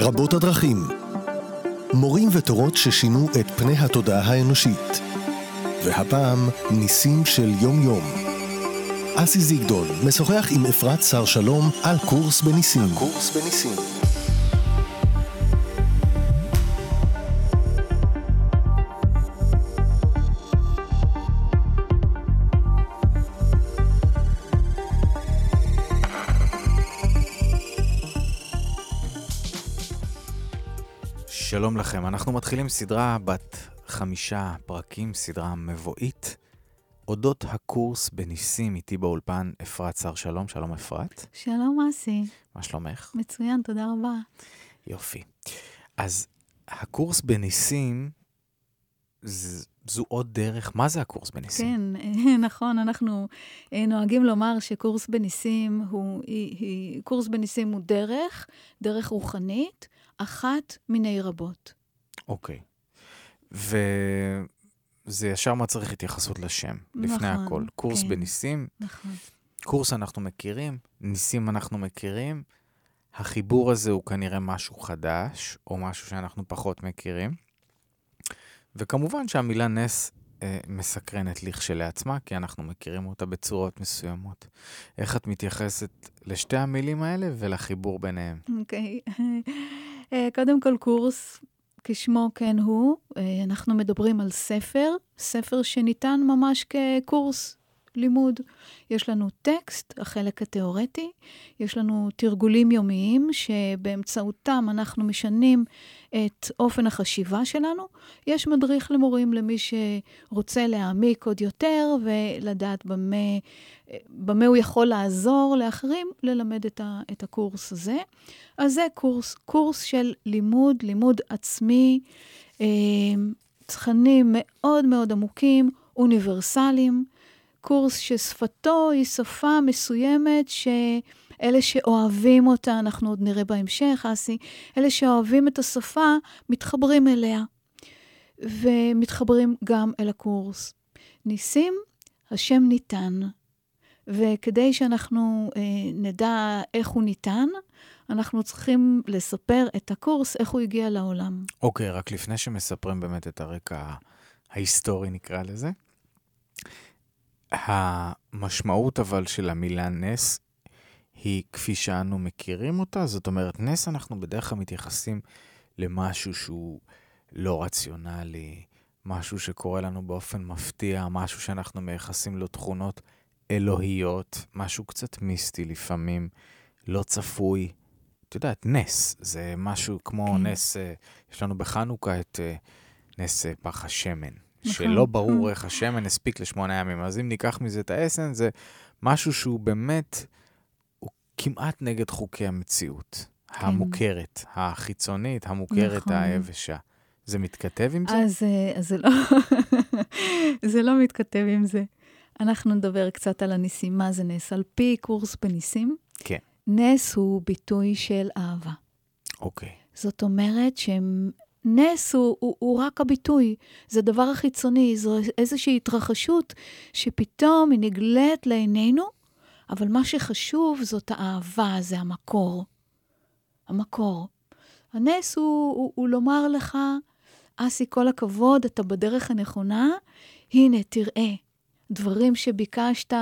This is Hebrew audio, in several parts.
רבות הדרכים. מורים ותורות ששינו את פני התודעה האנושית. והפעם, ניסים של יום-יום. אסי זיגדון משוחח עם אפרת שר שלום על קורס בניסים. קורס בניסים. לכם, אנחנו מתחילים סדרה בת חמישה פרקים, סדרה מבואית, אודות הקורס בניסים איתי באולפן אפרת שר שלום, שלום אפרת. שלום אסי. מה שלומך? מצוין, תודה רבה. יופי. אז הקורס בניסים, ז, זו עוד דרך, מה זה הקורס בניסים? כן, נכון, אנחנו אה, נוהגים לומר שקורס בניסים הוא, היא, היא, קורס בניסים הוא דרך, דרך רוחנית, אחת מיני רבות. אוקיי. וזה ישר מצריך התייחסות לשם, לפני נכון, הכל. קורס כן. בניסים, נכון. קורס אנחנו מכירים, ניסים אנחנו מכירים. החיבור הזה הוא כנראה משהו חדש, או משהו שאנחנו פחות מכירים. וכמובן שהמילה נס אה, מסקרנת לכשלעצמה, כי אנחנו מכירים אותה בצורות מסוימות. איך את מתייחסת לשתי המילים האלה ולחיבור ביניהם? אוקיי. אה, קודם כל, קורס, כשמו כן הוא, אה, אנחנו מדברים על ספר, ספר שניתן ממש כקורס לימוד. יש לנו טקסט, החלק התיאורטי, יש לנו תרגולים יומיים שבאמצעותם אנחנו משנים את אופן החשיבה שלנו. יש מדריך למורים למי שרוצה להעמיק עוד יותר ולדעת במה, במה הוא יכול לעזור לאחרים ללמד את, ה, את הקורס הזה. אז זה קורס, קורס של לימוד, לימוד עצמי, אה, תכנים מאוד מאוד עמוקים, אוניברסליים. קורס ששפתו היא שפה מסוימת שאלה שאוהבים אותה, אנחנו עוד נראה בהמשך, אסי, אלה שאוהבים את השפה מתחברים אליה, ומתחברים גם אל הקורס. ניסים, השם ניתן, וכדי שאנחנו אה, נדע איך הוא ניתן, אנחנו צריכים לספר את הקורס, איך הוא הגיע לעולם. אוקיי, רק לפני שמספרים באמת את הרקע ההיסטורי, נקרא לזה, המשמעות אבל של המילה נס היא כפי שאנו מכירים אותה, זאת אומרת, נס אנחנו בדרך כלל מתייחסים למשהו שהוא לא רציונלי, משהו שקורה לנו באופן מפתיע, משהו שאנחנו מייחסים לו תכונות אלוהיות, משהו קצת מיסטי לפעמים, לא צפוי. את יודעת, נס, זה משהו כמו כן. נס, אה, יש לנו בחנוכה את אה, נס אה, פח השמן. נכון. שלא ברור איך השמן הספיק לשמונה ימים. אז אם ניקח מזה את האסן, זה משהו שהוא באמת, כמעט נגד חוקי המציאות. כן. המוכרת, החיצונית, המוכרת, נכון. היבשה. זה מתכתב עם זה? אז, אה, אז זה, לא, זה לא מתכתב עם זה. אנחנו נדבר קצת על הניסים, מה זה נס. על פי קורס בניסים, כן. נס הוא ביטוי של אהבה. אוקיי. זאת אומרת שנס הוא, הוא, הוא רק הביטוי, זה הדבר החיצוני, זו איזושהי התרחשות שפתאום היא נגלית לעינינו, אבל מה שחשוב זאת האהבה, זה המקור. המקור. הנס הוא, הוא, הוא לומר לך, אסי, כל הכבוד, אתה בדרך הנכונה, הנה, תראה, דברים שביקשת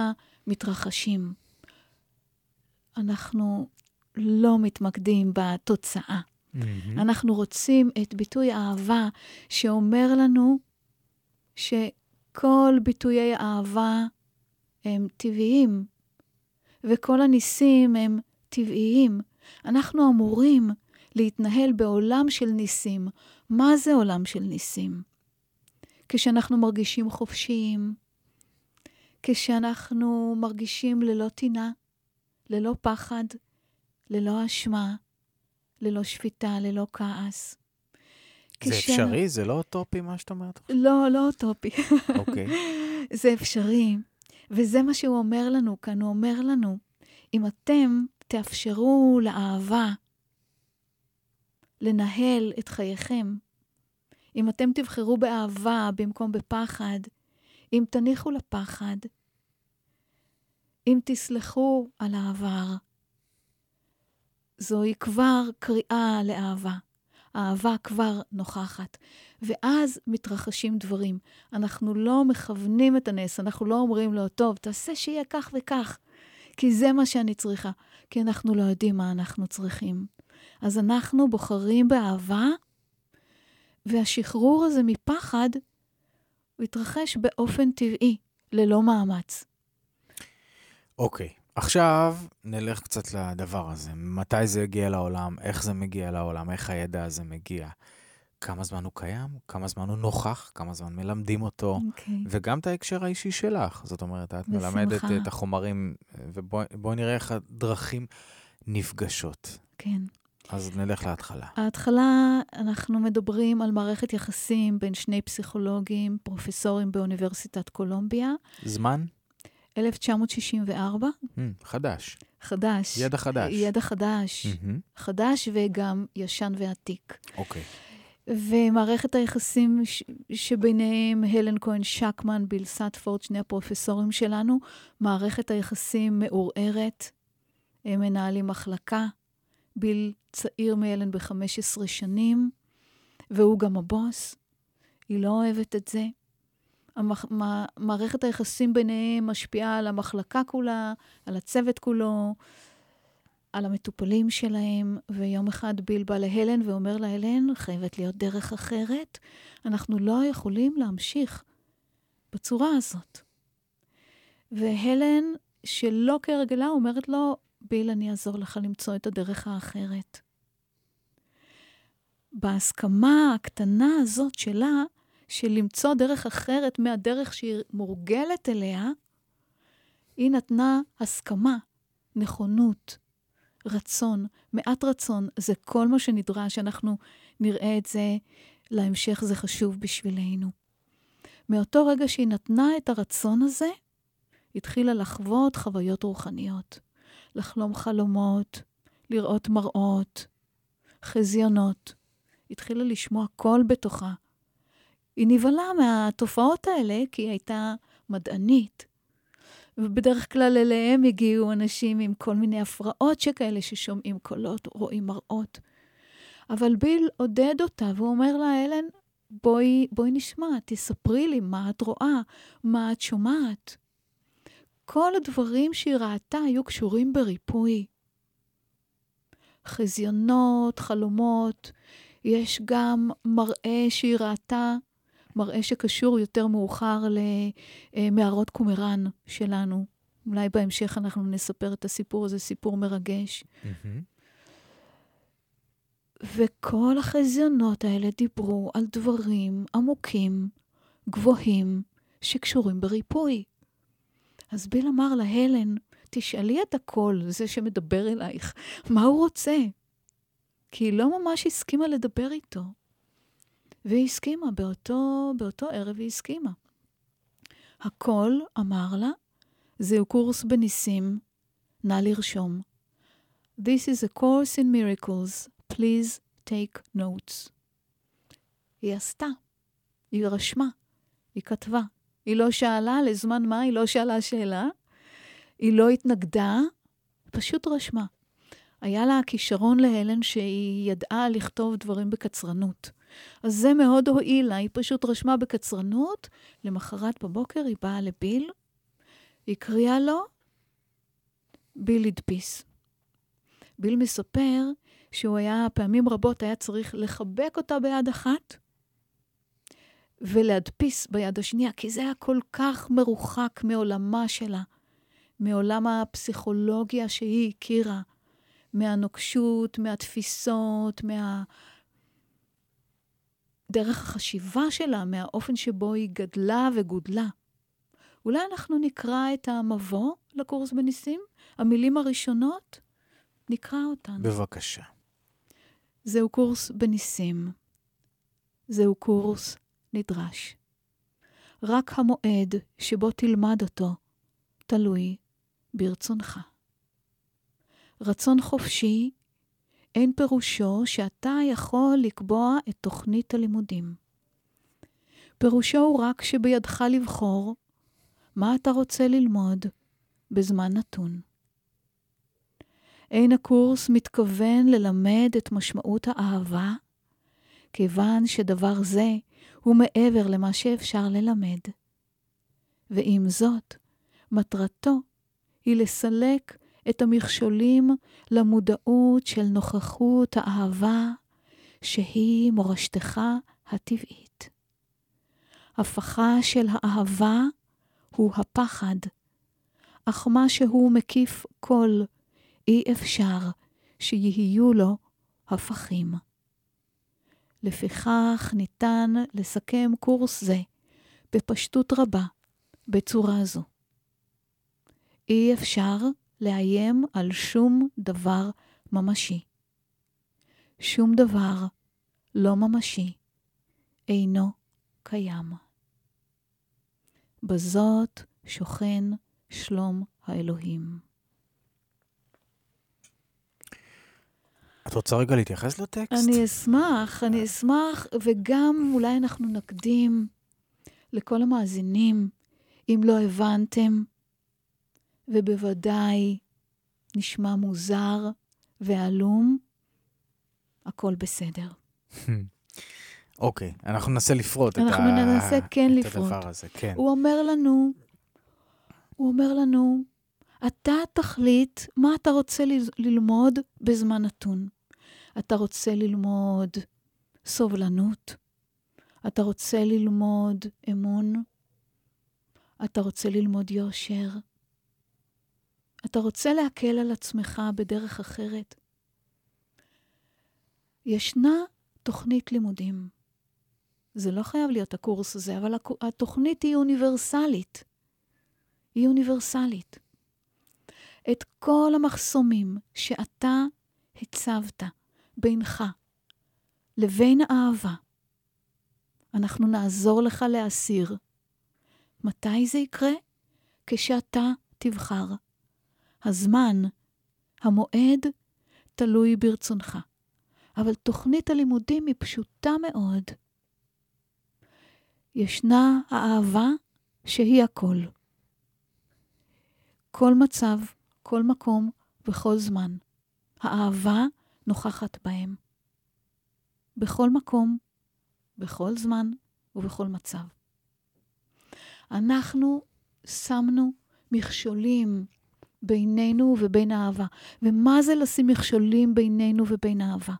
מתרחשים. אנחנו לא מתמקדים בתוצאה. מהמם. אנחנו רוצים את ביטוי האהבה שאומר לנו שכל ביטויי האהבה הם טבעיים, וכל הניסים הם טבעיים. אנחנו אמורים להתנהל בעולם של ניסים. מה זה עולם של ניסים? כשאנחנו מרגישים חופשיים, כשאנחנו מרגישים ללא טינה, ללא פחד, ללא אשמה, ללא שפיטה, ללא כעס. זה כשאנ- אפשרי? זה לא אוטופי מה שאת אומרת? לא, לא אוטופי. אוקיי. זה אפשרי. וזה מה שהוא אומר לנו כאן, הוא אומר לנו, אם אתם תאפשרו לאהבה לנהל את חייכם, אם אתם תבחרו באהבה במקום בפחד, אם תניחו לפחד, אם תסלחו על העבר, זוהי כבר קריאה לאהבה. האהבה כבר נוכחת. ואז מתרחשים דברים. אנחנו לא מכוונים את הנס, אנחנו לא אומרים לו, טוב, תעשה שיהיה כך וכך, כי זה מה שאני צריכה, כי אנחנו לא יודעים מה אנחנו צריכים. אז אנחנו בוחרים באהבה, והשחרור הזה מפחד, הוא התרחש באופן טבעי, ללא מאמץ. אוקיי. עכשיו נלך קצת לדבר הזה. מתי זה הגיע לעולם, איך זה מגיע לעולם, איך הידע הזה מגיע. כמה זמן הוא קיים, כמה זמן הוא נוכח, כמה זמן מלמדים אותו, okay. אוקיי. וגם את ההקשר האישי שלך. זאת אומרת, את בשמחה. מלמדת את החומרים, ובואי נראה איך הדרכים נפגשות. כן. אז נלך להתחלה. ההתחלה, אנחנו מדברים על מערכת יחסים בין שני פסיכולוגים, פרופסורים באוניברסיטת קולומביה. זמן? 1964. Mm, חדש. חדש. ידע חדש. ידע חדש. Mm-hmm. חדש וגם ישן ועתיק. אוקיי. Okay. ומערכת היחסים ש- שביניהם, הלן כהן שקמן, ביל סטפורד, שני הפרופסורים שלנו, מערכת היחסים מעורערת. הם מנהלים מחלקה. ביל צעיר מהלן ב-15 שנים, והוא גם הבוס. היא לא אוהבת את זה. מערכת היחסים ביניהם משפיעה על המחלקה כולה, על הצוות כולו, על המטופלים שלהם, ויום אחד ביל בא להלן ואומר לה, הלן, חייבת להיות דרך אחרת. אנחנו לא יכולים להמשיך בצורה הזאת. והלן, שלא כהרגלה, אומרת לו, ביל, אני אעזור לך למצוא את הדרך האחרת. בהסכמה הקטנה הזאת שלה, של למצוא דרך אחרת מהדרך שהיא מורגלת אליה, היא נתנה הסכמה, נכונות, רצון, מעט רצון, זה כל מה שנדרש, אנחנו נראה את זה להמשך, זה חשוב בשבילנו. מאותו רגע שהיא נתנה את הרצון הזה, התחילה לחוות חוויות רוחניות. לחלום חלומות, לראות מראות, חזיונות. התחילה לשמוע קול בתוכה. היא נבהלה מהתופעות האלה כי היא הייתה מדענית. ובדרך כלל אליהם הגיעו אנשים עם כל מיני הפרעות שכאלה, ששומעים קולות, רואים מראות. אבל ביל עודד אותה והוא אומר לה, אלן, בואי, בואי נשמע, תספרי לי מה את רואה, מה את שומעת. כל הדברים שהיא ראתה היו קשורים בריפוי. חזיונות, חלומות, יש גם מראה שהיא ראתה, מראה שקשור יותר מאוחר למערות קומראן שלנו. אולי בהמשך אנחנו נספר את הסיפור הזה, סיפור מרגש. וכל החזיונות האלה דיברו על דברים עמוקים, גבוהים, שקשורים בריפוי. אז ביל אמר לה, הלן, תשאלי את הקול, זה שמדבר אלייך, מה הוא רוצה? כי היא לא ממש הסכימה לדבר איתו. והיא הסכימה, באותו, באותו ערב היא הסכימה. הקול אמר לה, זהו קורס בניסים, נא לרשום. This is a course in miracles, please take notes. היא עשתה, היא רשמה, היא כתבה. היא לא שאלה לזמן מה, היא לא שאלה שאלה, היא לא התנגדה, פשוט רשמה. היה לה כישרון להלן שהיא ידעה לכתוב דברים בקצרנות. אז זה מאוד הועיל לה, היא פשוט רשמה בקצרנות, למחרת בבוקר היא באה לביל, היא הקריאה לו, ביל הדפיס. ביל מספר שהוא היה, פעמים רבות היה צריך לחבק אותה ביד אחת, ולהדפיס ביד השנייה, כי זה היה כל כך מרוחק מעולמה שלה, מעולם הפסיכולוגיה שהיא הכירה, מהנוקשות, מהתפיסות, מה... דרך החשיבה שלה, מהאופן שבו היא גדלה וגודלה. אולי אנחנו נקרא את המבוא לקורס בניסים? המילים הראשונות? נקרא אותן. בבקשה. זהו קורס בניסים. זהו קורס נדרש. רק המועד שבו תלמד אותו תלוי ברצונך. רצון חופשי אין פירושו שאתה יכול לקבוע את תוכנית הלימודים. פירושו הוא רק שבידך לבחור מה אתה רוצה ללמוד בזמן נתון. אין הקורס מתכוון ללמד את משמעות האהבה, כיוון שדבר זה הוא מעבר למה שאפשר ללמד. ועם זאת, מטרתו היא לסלק את המכשולים למודעות של נוכחות האהבה, שהיא מורשתך הטבעית. הפכה של האהבה הוא הפחד, אך מה שהוא מקיף כל, אי אפשר שיהיו לו הפכים. לפיכך ניתן לסכם קורס זה בפשטות רבה, בצורה זו. אי אפשר לאיים על שום דבר ממשי. שום דבר לא ממשי אינו קיים. בזאת שוכן שלום האלוהים. את רוצה רגע להתייחס לטקסט? אני אשמח, אני אשמח, וגם אולי אנחנו נקדים לכל המאזינים, אם לא הבנתם, ובוודאי נשמע מוזר ועלום, הכל בסדר. אוקיי, okay, אנחנו ננסה לפרוט את, ננסה כן את לפרוט. הדבר הזה, כן. הוא אומר לנו, הוא אומר לנו, אתה תחליט מה אתה רוצה ללמוד בזמן נתון. אתה רוצה ללמוד סובלנות? אתה רוצה ללמוד אמון? אתה רוצה ללמוד יושר? אתה רוצה להקל על עצמך בדרך אחרת? ישנה תוכנית לימודים. זה לא חייב להיות הקורס הזה, אבל התוכנית היא אוניברסלית. היא אוניברסלית. את כל המחסומים שאתה הצבת בינך לבין האהבה, אנחנו נעזור לך להסיר. מתי זה יקרה? כשאתה תבחר. הזמן, המועד, תלוי ברצונך. אבל תוכנית הלימודים היא פשוטה מאוד. ישנה האהבה שהיא הכל. כל מצב, כל מקום וכל זמן. האהבה נוכחת בהם. בכל מקום, בכל זמן ובכל מצב. אנחנו שמנו מכשולים בינינו ובין האהבה. ומה זה לשים מכשולים בינינו ובין האהבה?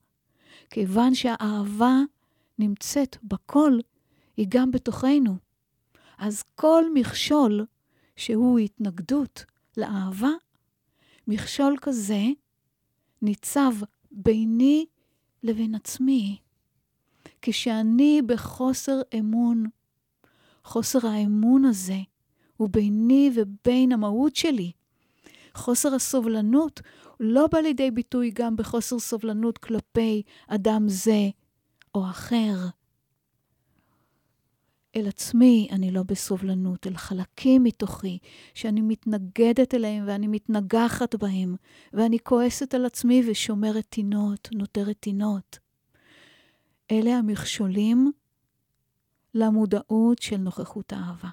כיוון שהאהבה נמצאת בכל, היא גם בתוכנו. אז כל מכשול שהוא התנגדות לאהבה, מכשול כזה ניצב ביני לבין עצמי. כשאני בחוסר אמון, חוסר האמון הזה הוא ביני ובין המהות שלי. חוסר הסובלנות לא בא לידי ביטוי גם בחוסר סובלנות כלפי אדם זה או אחר. אל עצמי אני לא בסובלנות, אל חלקים מתוכי שאני מתנגדת אליהם ואני מתנגחת בהם, ואני כועסת על עצמי ושומרת טינות, נותרת טינות. אלה המכשולים למודעות של נוכחות האהבה.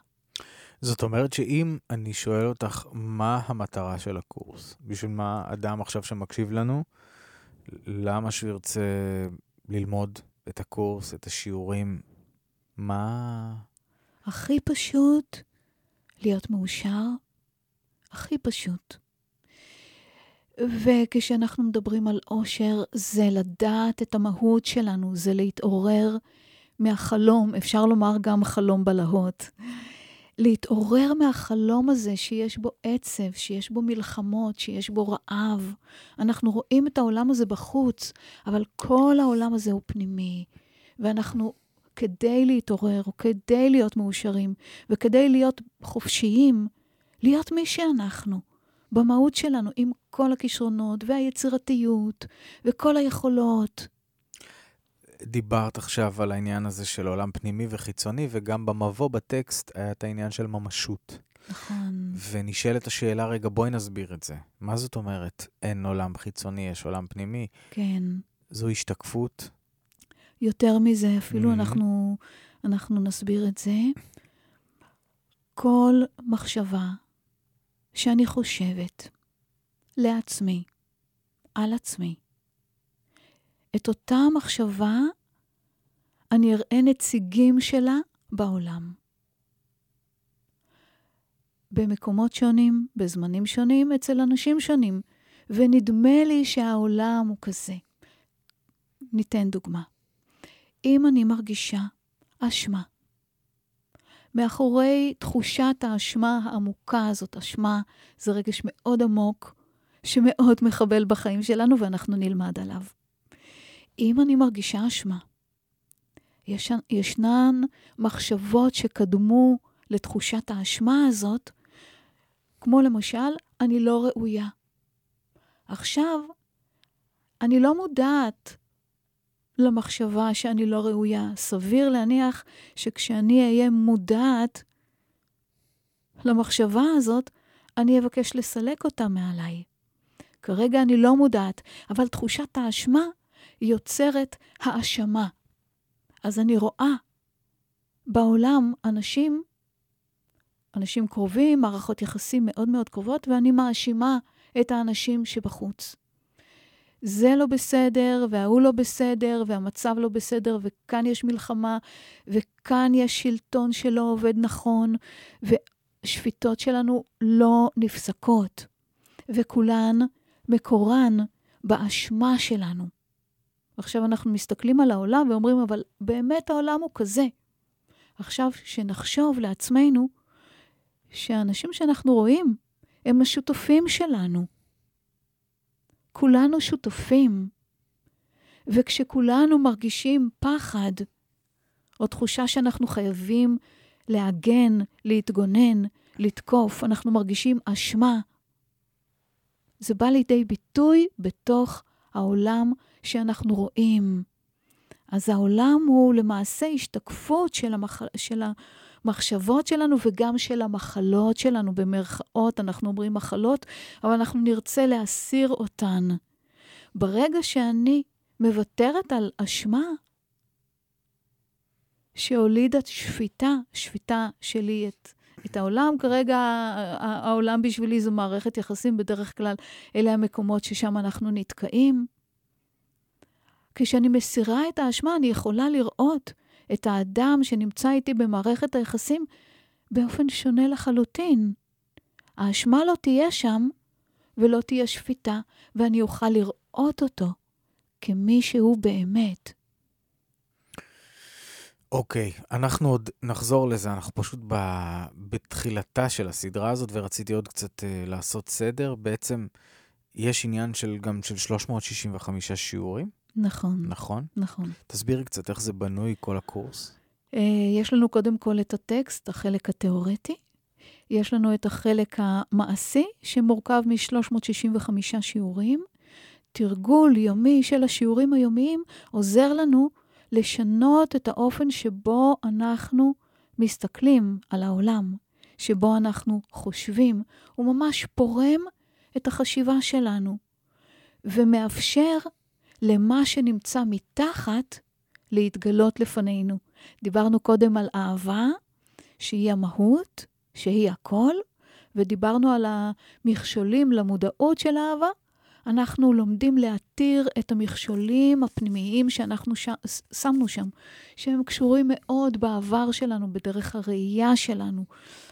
זאת אומרת שאם אני שואל אותך מה המטרה של הקורס, בשביל מה אדם עכשיו שמקשיב לנו, למה שהוא ירצה ללמוד את הקורס, את השיעורים, מה... הכי פשוט להיות מאושר, הכי פשוט. וכשאנחנו מדברים על אושר, זה לדעת את המהות שלנו, זה להתעורר מהחלום, אפשר לומר גם חלום בלהות. להתעורר מהחלום הזה שיש בו עצב, שיש בו מלחמות, שיש בו רעב. אנחנו רואים את העולם הזה בחוץ, אבל כל העולם הזה הוא פנימי. ואנחנו, כדי להתעורר, או כדי להיות מאושרים, וכדי להיות חופשיים, להיות מי שאנחנו, במהות שלנו, עם כל הכישרונות והיצירתיות וכל היכולות. דיברת עכשיו על העניין הזה של עולם פנימי וחיצוני, וגם במבוא בטקסט היה את העניין של ממשות. נכון. ונשאלת השאלה, רגע, בואי נסביר את זה. מה זאת אומרת אין עולם חיצוני, יש עולם פנימי? כן. זו השתקפות? יותר מזה, אפילו mm-hmm. אנחנו, אנחנו נסביר את זה. כל מחשבה שאני חושבת לעצמי, על עצמי. את אותה מחשבה, אני אראה נציגים שלה בעולם. במקומות שונים, בזמנים שונים, אצל אנשים שונים, ונדמה לי שהעולם הוא כזה. ניתן דוגמה. אם אני מרגישה אשמה, מאחורי תחושת האשמה העמוקה הזאת, אשמה זה רגש מאוד עמוק, שמאוד מחבל בחיים שלנו, ואנחנו נלמד עליו. אם אני מרגישה אשמה, יש, ישנן מחשבות שקדמו לתחושת האשמה הזאת, כמו למשל, אני לא ראויה. עכשיו, אני לא מודעת למחשבה שאני לא ראויה. סביר להניח שכשאני אהיה מודעת למחשבה הזאת, אני אבקש לסלק אותה מעליי. כרגע אני לא מודעת, אבל תחושת האשמה יוצרת האשמה. אז אני רואה בעולם אנשים, אנשים קרובים, מערכות יחסים מאוד מאוד קרובות, ואני מאשימה את האנשים שבחוץ. זה לא בסדר, וההוא לא בסדר, והמצב לא בסדר, וכאן יש מלחמה, וכאן יש שלטון שלא עובד נכון, ושפיטות שלנו לא נפסקות, וכולן מקורן באשמה שלנו. עכשיו אנחנו מסתכלים על העולם ואומרים, אבל באמת העולם הוא כזה. עכשיו, שנחשוב לעצמנו שהאנשים שאנחנו רואים הם השותפים שלנו. כולנו שותפים. וכשכולנו מרגישים פחד, או תחושה שאנחנו חייבים להגן, להתגונן, לתקוף, אנחנו מרגישים אשמה, זה בא לידי ביטוי בתוך העולם שאנחנו רואים. אז העולם הוא למעשה השתקפות של, המח... של המחשבות שלנו וגם של המחלות שלנו, במרכאות, אנחנו אומרים מחלות, אבל אנחנו נרצה להסיר אותן. ברגע שאני מוותרת על אשמה, שהולידה שפיטה, שפיטה שלי את, את העולם, כרגע העולם בשבילי זו מערכת יחסים, בדרך כלל אלה המקומות ששם אנחנו נתקעים. כשאני מסירה את האשמה, אני יכולה לראות את האדם שנמצא איתי במערכת היחסים באופן שונה לחלוטין. האשמה לא תהיה שם ולא תהיה שפיטה, ואני אוכל לראות אותו כמי שהוא באמת. אוקיי, okay, אנחנו עוד נחזור לזה, אנחנו פשוט ב... בתחילתה של הסדרה הזאת, ורציתי עוד קצת uh, לעשות סדר. בעצם יש עניין של גם של 365 שיעורים. נכון. נכון? נכון. תסבירי קצת איך זה בנוי, כל הקורס. Uh, יש לנו קודם כל את הטקסט, החלק התיאורטי. יש לנו את החלק המעשי, שמורכב מ-365 שיעורים. תרגול יומי של השיעורים היומיים עוזר לנו לשנות את האופן שבו אנחנו מסתכלים על העולם, שבו אנחנו חושבים. הוא ממש פורם את החשיבה שלנו, ומאפשר למה שנמצא מתחת להתגלות לפנינו. דיברנו קודם על אהבה, שהיא המהות, שהיא הכל, ודיברנו על המכשולים למודעות של אהבה. אנחנו לומדים להתיר את המכשולים הפנימיים שאנחנו ש... שמנו שם, שהם קשורים מאוד בעבר שלנו, בדרך הראייה שלנו,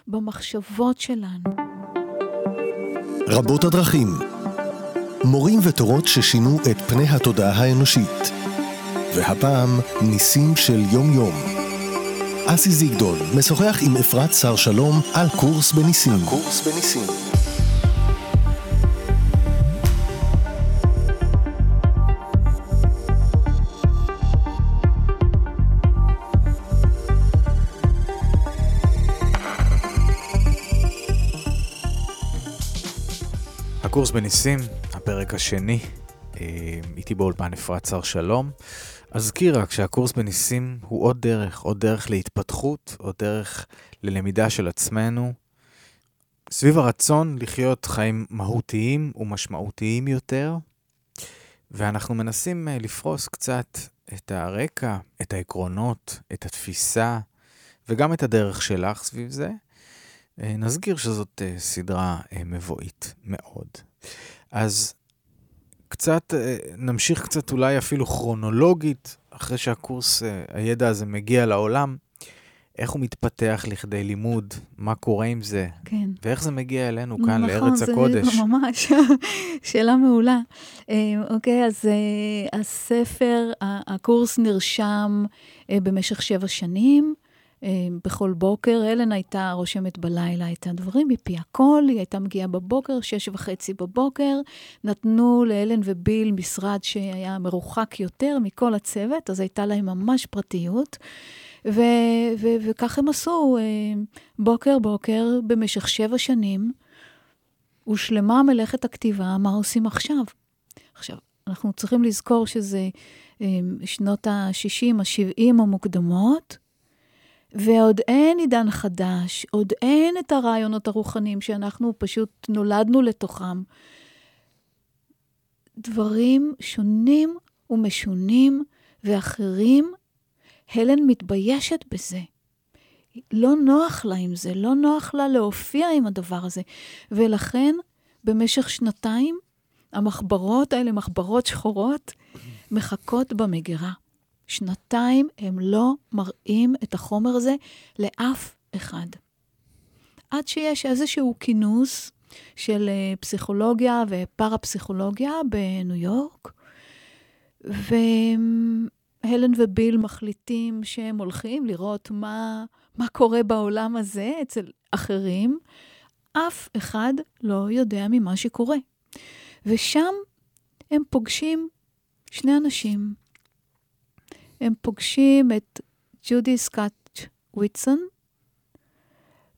במחשבות שלנו. רבות הדרכים מורים ותורות ששינו את פני התודעה האנושית. והפעם, ניסים של יום-יום. אסי זיגדון משוחח עם אפרת שר שלום על קורס בניסים. קורס בניסים. הקורס בניסים, הפרק השני, אה, איתי באולפן אפרת שר שלום. אזכיר רק שהקורס בניסים הוא עוד דרך, עוד דרך להתפתחות, עוד דרך ללמידה של עצמנו, סביב הרצון לחיות חיים מהותיים ומשמעותיים יותר, ואנחנו מנסים אה, לפרוס קצת את הרקע, את העקרונות, את התפיסה, וגם את הדרך שלך סביב זה. אה, נזכיר שזאת סדרה מבואית מאוד. אז קצת, אה, נמשיך קצת אולי אפילו כרונולוגית, אחרי שהקורס, אה, הידע הזה מגיע לעולם, איך הוא מתפתח לכדי לימוד, מה קורה עם זה, כן. ואיך זה מגיע אלינו כאן, נכון, לארץ זה הקודש. ממש, שאלה מעולה. אה, אוקיי, אז אה, הספר, הקורס נרשם אה, במשך שבע שנים. אה, בכל בוקר, אלן הייתה רושמת בלילה את הדברים מפי הקול, היא הייתה מגיעה בבוקר, שש וחצי בבוקר, נתנו לאלן וביל משרד שהיה מרוחק יותר מכל הצוות, אז הייתה להם ממש פרטיות. ו- ו- וכך הם עשו, אה, בוקר בוקר, במשך שבע שנים, הושלמה מלאכת הכתיבה, מה עושים עכשיו? עכשיו, אנחנו צריכים לזכור שזה אה, שנות ה-60, ה-70 המוקדמות, ועוד אין עידן חדש, עוד אין את הרעיונות הרוחניים שאנחנו פשוט נולדנו לתוכם. דברים שונים ומשונים ואחרים, הלן מתביישת בזה. לא נוח לה עם זה, לא נוח לה להופיע עם הדבר הזה. ולכן, במשך שנתיים, המחברות האלה, מחברות שחורות, מחכות במגירה. שנתיים הם לא מראים את החומר הזה לאף אחד. עד שיש איזשהו כינוס של אה, פסיכולוגיה ופרפסיכולוגיה בניו יורק, והלן וביל מחליטים שהם הולכים לראות מה, מה קורה בעולם הזה אצל אחרים. אף אחד לא יודע ממה שקורה. ושם הם פוגשים שני אנשים. הם פוגשים את ג'ודי סקאט וויטסון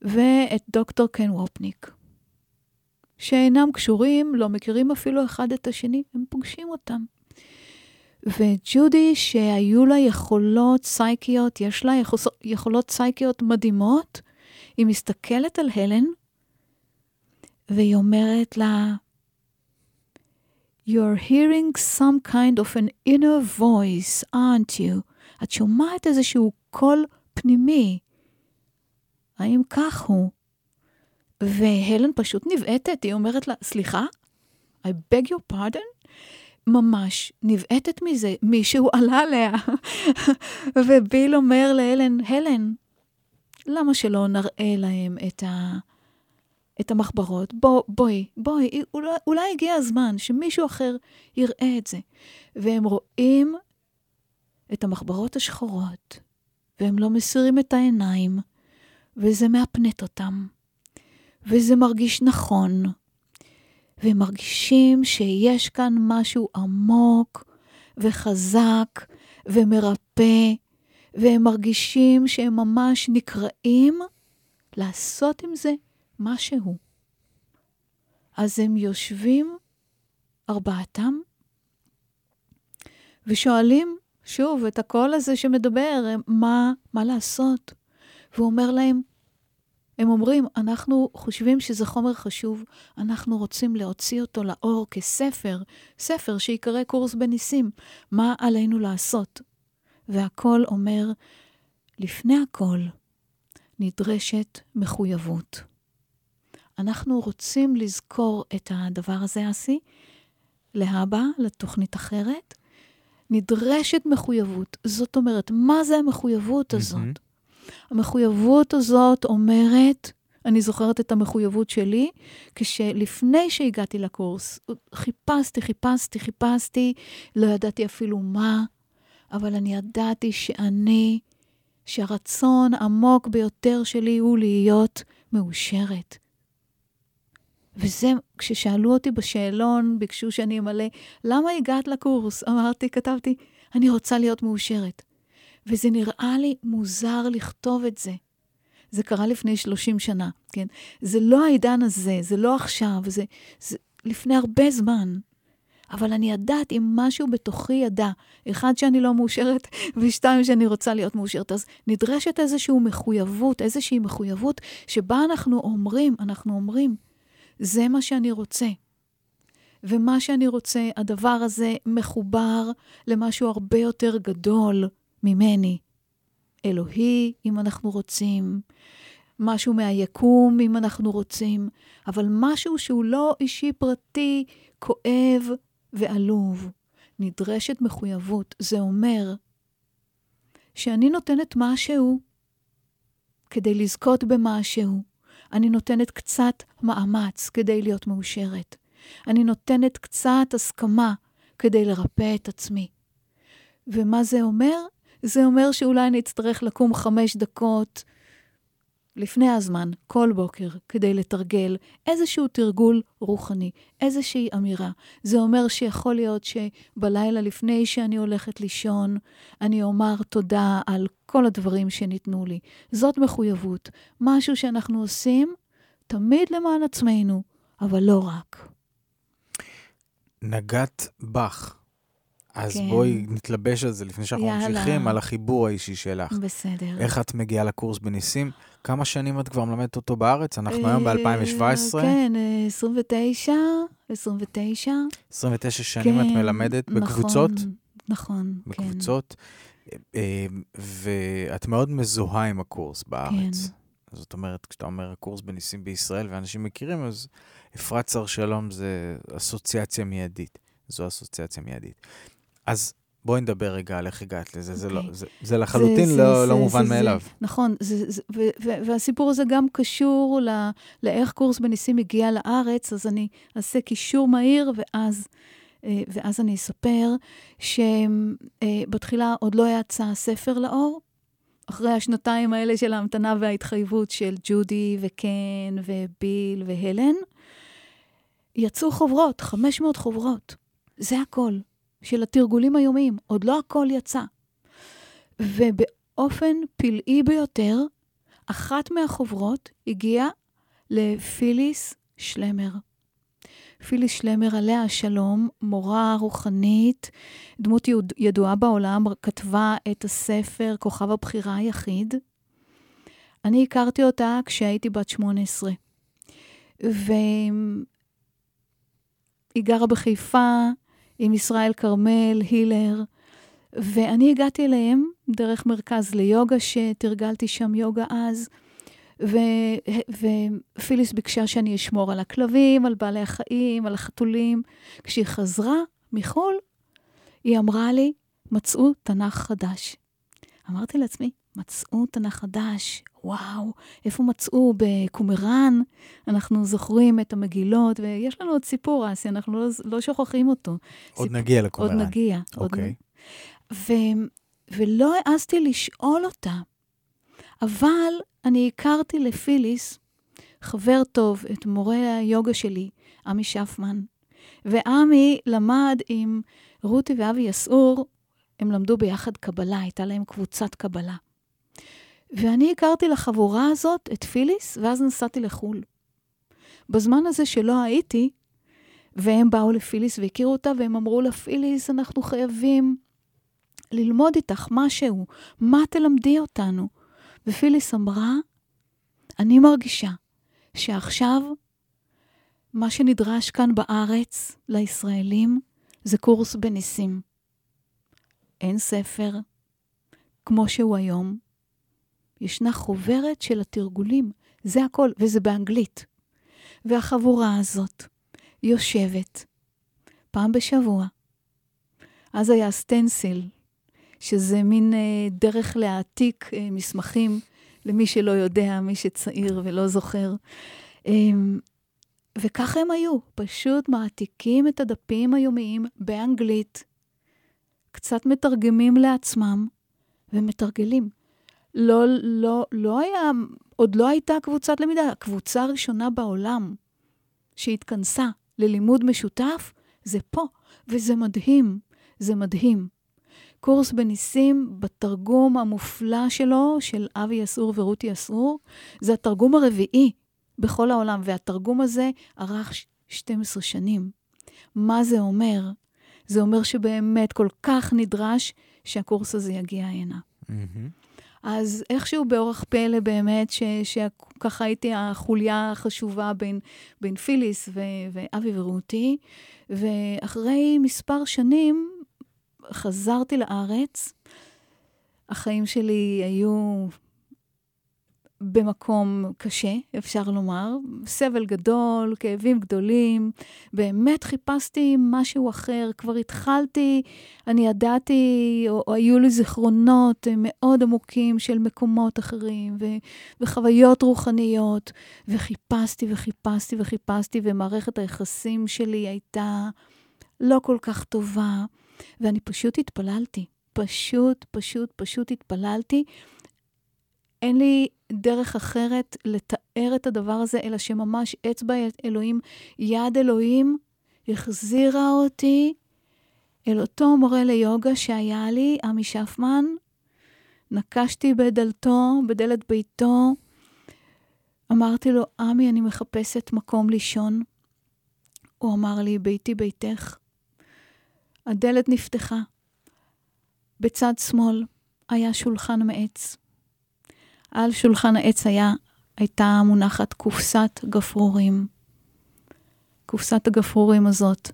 ואת דוקטור קן וופניק, שאינם קשורים, לא מכירים אפילו אחד את השני, הם פוגשים אותם. וג'ודי, שהיו לה יכולות סייקיות, יש לה יכולות סייקיות מדהימות, היא מסתכלת על הלן, והיא אומרת לה, You're hearing some kind of an inner voice, aren't you? את שומעת איזשהו קול פנימי. האם כך הוא? והלן פשוט נבעטת, היא אומרת לה, סליחה? I beg your pardon? ממש נבעטת מזה, מישהו עלה עליה. וביל אומר להלן, הלן, למה שלא נראה להם את ה... את המחברות, בוא, בואי, בואי, אולי, אולי הגיע הזמן שמישהו אחר יראה את זה. והם רואים את המחברות השחורות, והם לא מסירים את העיניים, וזה מהפנט אותם, וזה מרגיש נכון, והם מרגישים שיש כאן משהו עמוק וחזק ומרפא, והם מרגישים שהם ממש נקראים לעשות עם זה משהו. אז הם יושבים, ארבעתם, ושואלים שוב את הקול הזה שמדבר, מה, מה לעשות? והוא אומר להם, הם אומרים, אנחנו חושבים שזה חומר חשוב, אנחנו רוצים להוציא אותו לאור כספר, ספר שיקרא קורס בניסים, מה עלינו לעשות? והקול אומר, לפני הכל, נדרשת מחויבות. אנחנו רוצים לזכור את הדבר הזה, אסי, להבא, לתוכנית אחרת. נדרשת מחויבות. זאת אומרת, מה זה המחויבות הזאת? Mm-hmm. המחויבות הזאת אומרת, אני זוכרת את המחויבות שלי, כשלפני שהגעתי לקורס, חיפשתי, חיפשתי, חיפשתי, לא ידעתי אפילו מה, אבל אני ידעתי שאני, שהרצון העמוק ביותר שלי הוא להיות מאושרת. וזה, כששאלו אותי בשאלון, ביקשו שאני אמלא, למה הגעת לקורס? אמרתי, כתבתי, אני רוצה להיות מאושרת. וזה נראה לי מוזר לכתוב את זה. זה קרה לפני 30 שנה, כן? זה לא העידן הזה, זה לא עכשיו, זה, זה לפני הרבה זמן. אבל אני ידעת אם משהו בתוכי ידע, אחד, שאני לא מאושרת, ושתיים, שאני רוצה להיות מאושרת. אז נדרשת איזושהי מחויבות, איזושהי מחויבות שבה אנחנו אומרים, אנחנו אומרים, זה מה שאני רוצה. ומה שאני רוצה, הדבר הזה מחובר למשהו הרבה יותר גדול ממני. אלוהי, אם אנחנו רוצים, משהו מהיקום, אם אנחנו רוצים, אבל משהו שהוא לא אישי פרטי, כואב ועלוב. נדרשת מחויבות. זה אומר שאני נותנת משהו כדי לזכות במשהו. אני נותנת קצת מאמץ כדי להיות מאושרת. אני נותנת קצת הסכמה כדי לרפא את עצמי. ומה זה אומר? זה אומר שאולי אני אצטרך לקום חמש דקות לפני הזמן, כל בוקר, כדי לתרגל איזשהו תרגול רוחני, איזושהי אמירה. זה אומר שיכול להיות שבלילה לפני שאני הולכת לישון, אני אומר תודה על כל הדברים שניתנו לי. זאת מחויבות, משהו שאנחנו עושים תמיד למען עצמנו, אבל לא רק. נגעת בך. אז כן. בואי נתלבש על זה לפני שאנחנו יאללה. ממשיכים, על החיבור האישי שלך. בסדר. איך את מגיעה לקורס בניסים? כמה שנים את כבר מלמדת אותו בארץ? אנחנו היום ב-2017. כן, אה, 29, 29. 29 שנים את כן, מלמדת נכון, בקבוצות? נכון, כן. בקבוצות. אה, ואת מאוד מזוהה עם הקורס בארץ. כן. זאת אומרת, כשאתה אומר קורס בניסים בישראל, ואנשים מכירים, אז אפרת שר שלום זה אסוציאציה מיידית. זו אסוציאציה מיידית. אז בואי נדבר רגע על איך הגעת לזה. זה, לא, אוקיי. זה, זה לחלוטין זה- לא, זה- לא זה- מובן זה- מאליו. נכון, זה, זה, ו, ו, והסיפור הזה גם קשור ל, לאיך קורס בניסים הגיע לארץ, אז אני אעשה קישור מהיר, ואז, אה, ואז אני אספר שבתחילה עוד לא יצא הספר לאור. אחרי השנתיים האלה של ההמתנה וההתחייבות של ג'ודי וקן וביל והלן, יצאו חוברות, 500 חוברות. זה הכל, של התרגולים היומיים. עוד לא הכל יצא. ובאופן פלאי ביותר, אחת מהחוברות הגיעה לפיליס שלמר. פיליס שלמר, עליה השלום, מורה רוחנית, דמות ידועה בעולם, כתבה את הספר כוכב הבחירה היחיד. אני הכרתי אותה כשהייתי בת 18. והיא גרה בחיפה עם ישראל כרמל, הילר, ואני הגעתי אליהם דרך מרכז ליוגה, שתרגלתי שם יוגה אז, ו, ופיליס ביקשה שאני אשמור על הכלבים, על בעלי החיים, על החתולים. כשהיא חזרה מחו"ל, היא אמרה לי, מצאו תנ"ך חדש. אמרתי לעצמי, מצאו תנ"ך חדש, וואו, איפה מצאו? בקומראן? אנחנו זוכרים את המגילות, ויש לנו עוד סיפור, אסי, אנחנו לא, לא שוכחים אותו. עוד סיפ- נגיע עוד לקומראן. נגיע. עוד אוקיי. ו... ולא העזתי לשאול אותה. אבל אני הכרתי לפיליס, חבר טוב, את מורה היוגה שלי, עמי שפמן. ועמי למד עם רותי ואבי יסעור, הם למדו ביחד קבלה, הייתה להם קבוצת קבלה. ואני הכרתי לחבורה הזאת את פיליס, ואז נסעתי לחו"ל. בזמן הזה שלא הייתי, והם באו לפיליס והכירו אותה, והם אמרו לה, פיליס, אנחנו חייבים ללמוד איתך משהו, מה תלמדי אותנו? ופיליס אמרה, אני מרגישה שעכשיו מה שנדרש כאן בארץ לישראלים זה קורס בניסים. אין ספר כמו שהוא היום. ישנה חוברת של התרגולים, זה הכל, וזה באנגלית. והחבורה הזאת יושבת פעם בשבוע. אז היה סטנסיל, שזה מין אה, דרך להעתיק אה, מסמכים למי שלא יודע, מי שצעיר ולא זוכר. אה, וככה הם היו, פשוט מעתיקים את הדפים היומיים באנגלית, קצת מתרגמים לעצמם ומתרגלים. לא, לא, לא היה, עוד לא הייתה קבוצת למידה, הקבוצה הראשונה בעולם שהתכנסה ללימוד משותף, זה פה, וזה מדהים, זה מדהים. קורס בניסים, בתרגום המופלא שלו, של אבי יסעור ורותי יסעור, זה התרגום הרביעי בכל העולם, והתרגום הזה ארך 12 שנים. מה זה אומר? זה אומר שבאמת כל כך נדרש שהקורס הזה יגיע הנה. מהמם. אז איכשהו באורח פלא באמת, שככה הייתי החוליה החשובה בין, בין פיליס ו- ואבי ורותי, ואחרי מספר שנים חזרתי לארץ. החיים שלי היו במקום קשה, אפשר לומר, סבל גדול, כאבים גדולים. באמת חיפשתי משהו אחר, כבר התחלתי, אני ידעתי, או, או היו לי זיכרונות מאוד עמוקים של מקומות אחרים, ו, וחוויות רוחניות, וחיפשתי וחיפשתי וחיפשתי, ומערכת היחסים שלי הייתה לא כל כך טובה, ואני פשוט התפללתי. פשוט, פשוט, פשוט התפללתי. אין לי דרך אחרת לתאר את הדבר הזה, אלא שממש אצבע אלוהים, יד אלוהים, החזירה אותי אל אותו מורה ליוגה שהיה לי, עמי שפמן. נקשתי בדלתו, בדלת ביתו. אמרתי לו, עמי, אני מחפשת מקום לישון. הוא אמר לי, ביתי ביתך. הדלת נפתחה. בצד שמאל היה שולחן מעץ. על שולחן העץ היה, הייתה מונחת קופסת גפרורים. קופסת הגפרורים הזאת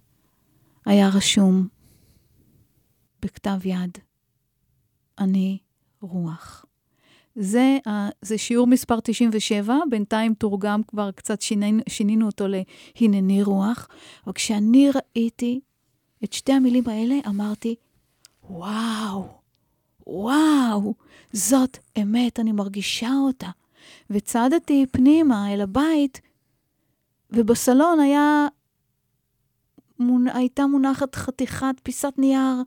היה רשום בכתב יד, אני רוח. זה, זה שיעור מספר 97, בינתיים תורגם כבר קצת, שינינו, שינינו אותו ל"הנני רוח", אבל כשאני ראיתי את שתי המילים האלה, אמרתי, וואו, וואו, זאת אמת, אני מרגישה אותה. וצעדתי פנימה אל הבית, ובסלון היה, מונ... הייתה מונחת חתיכת פיסת נייר,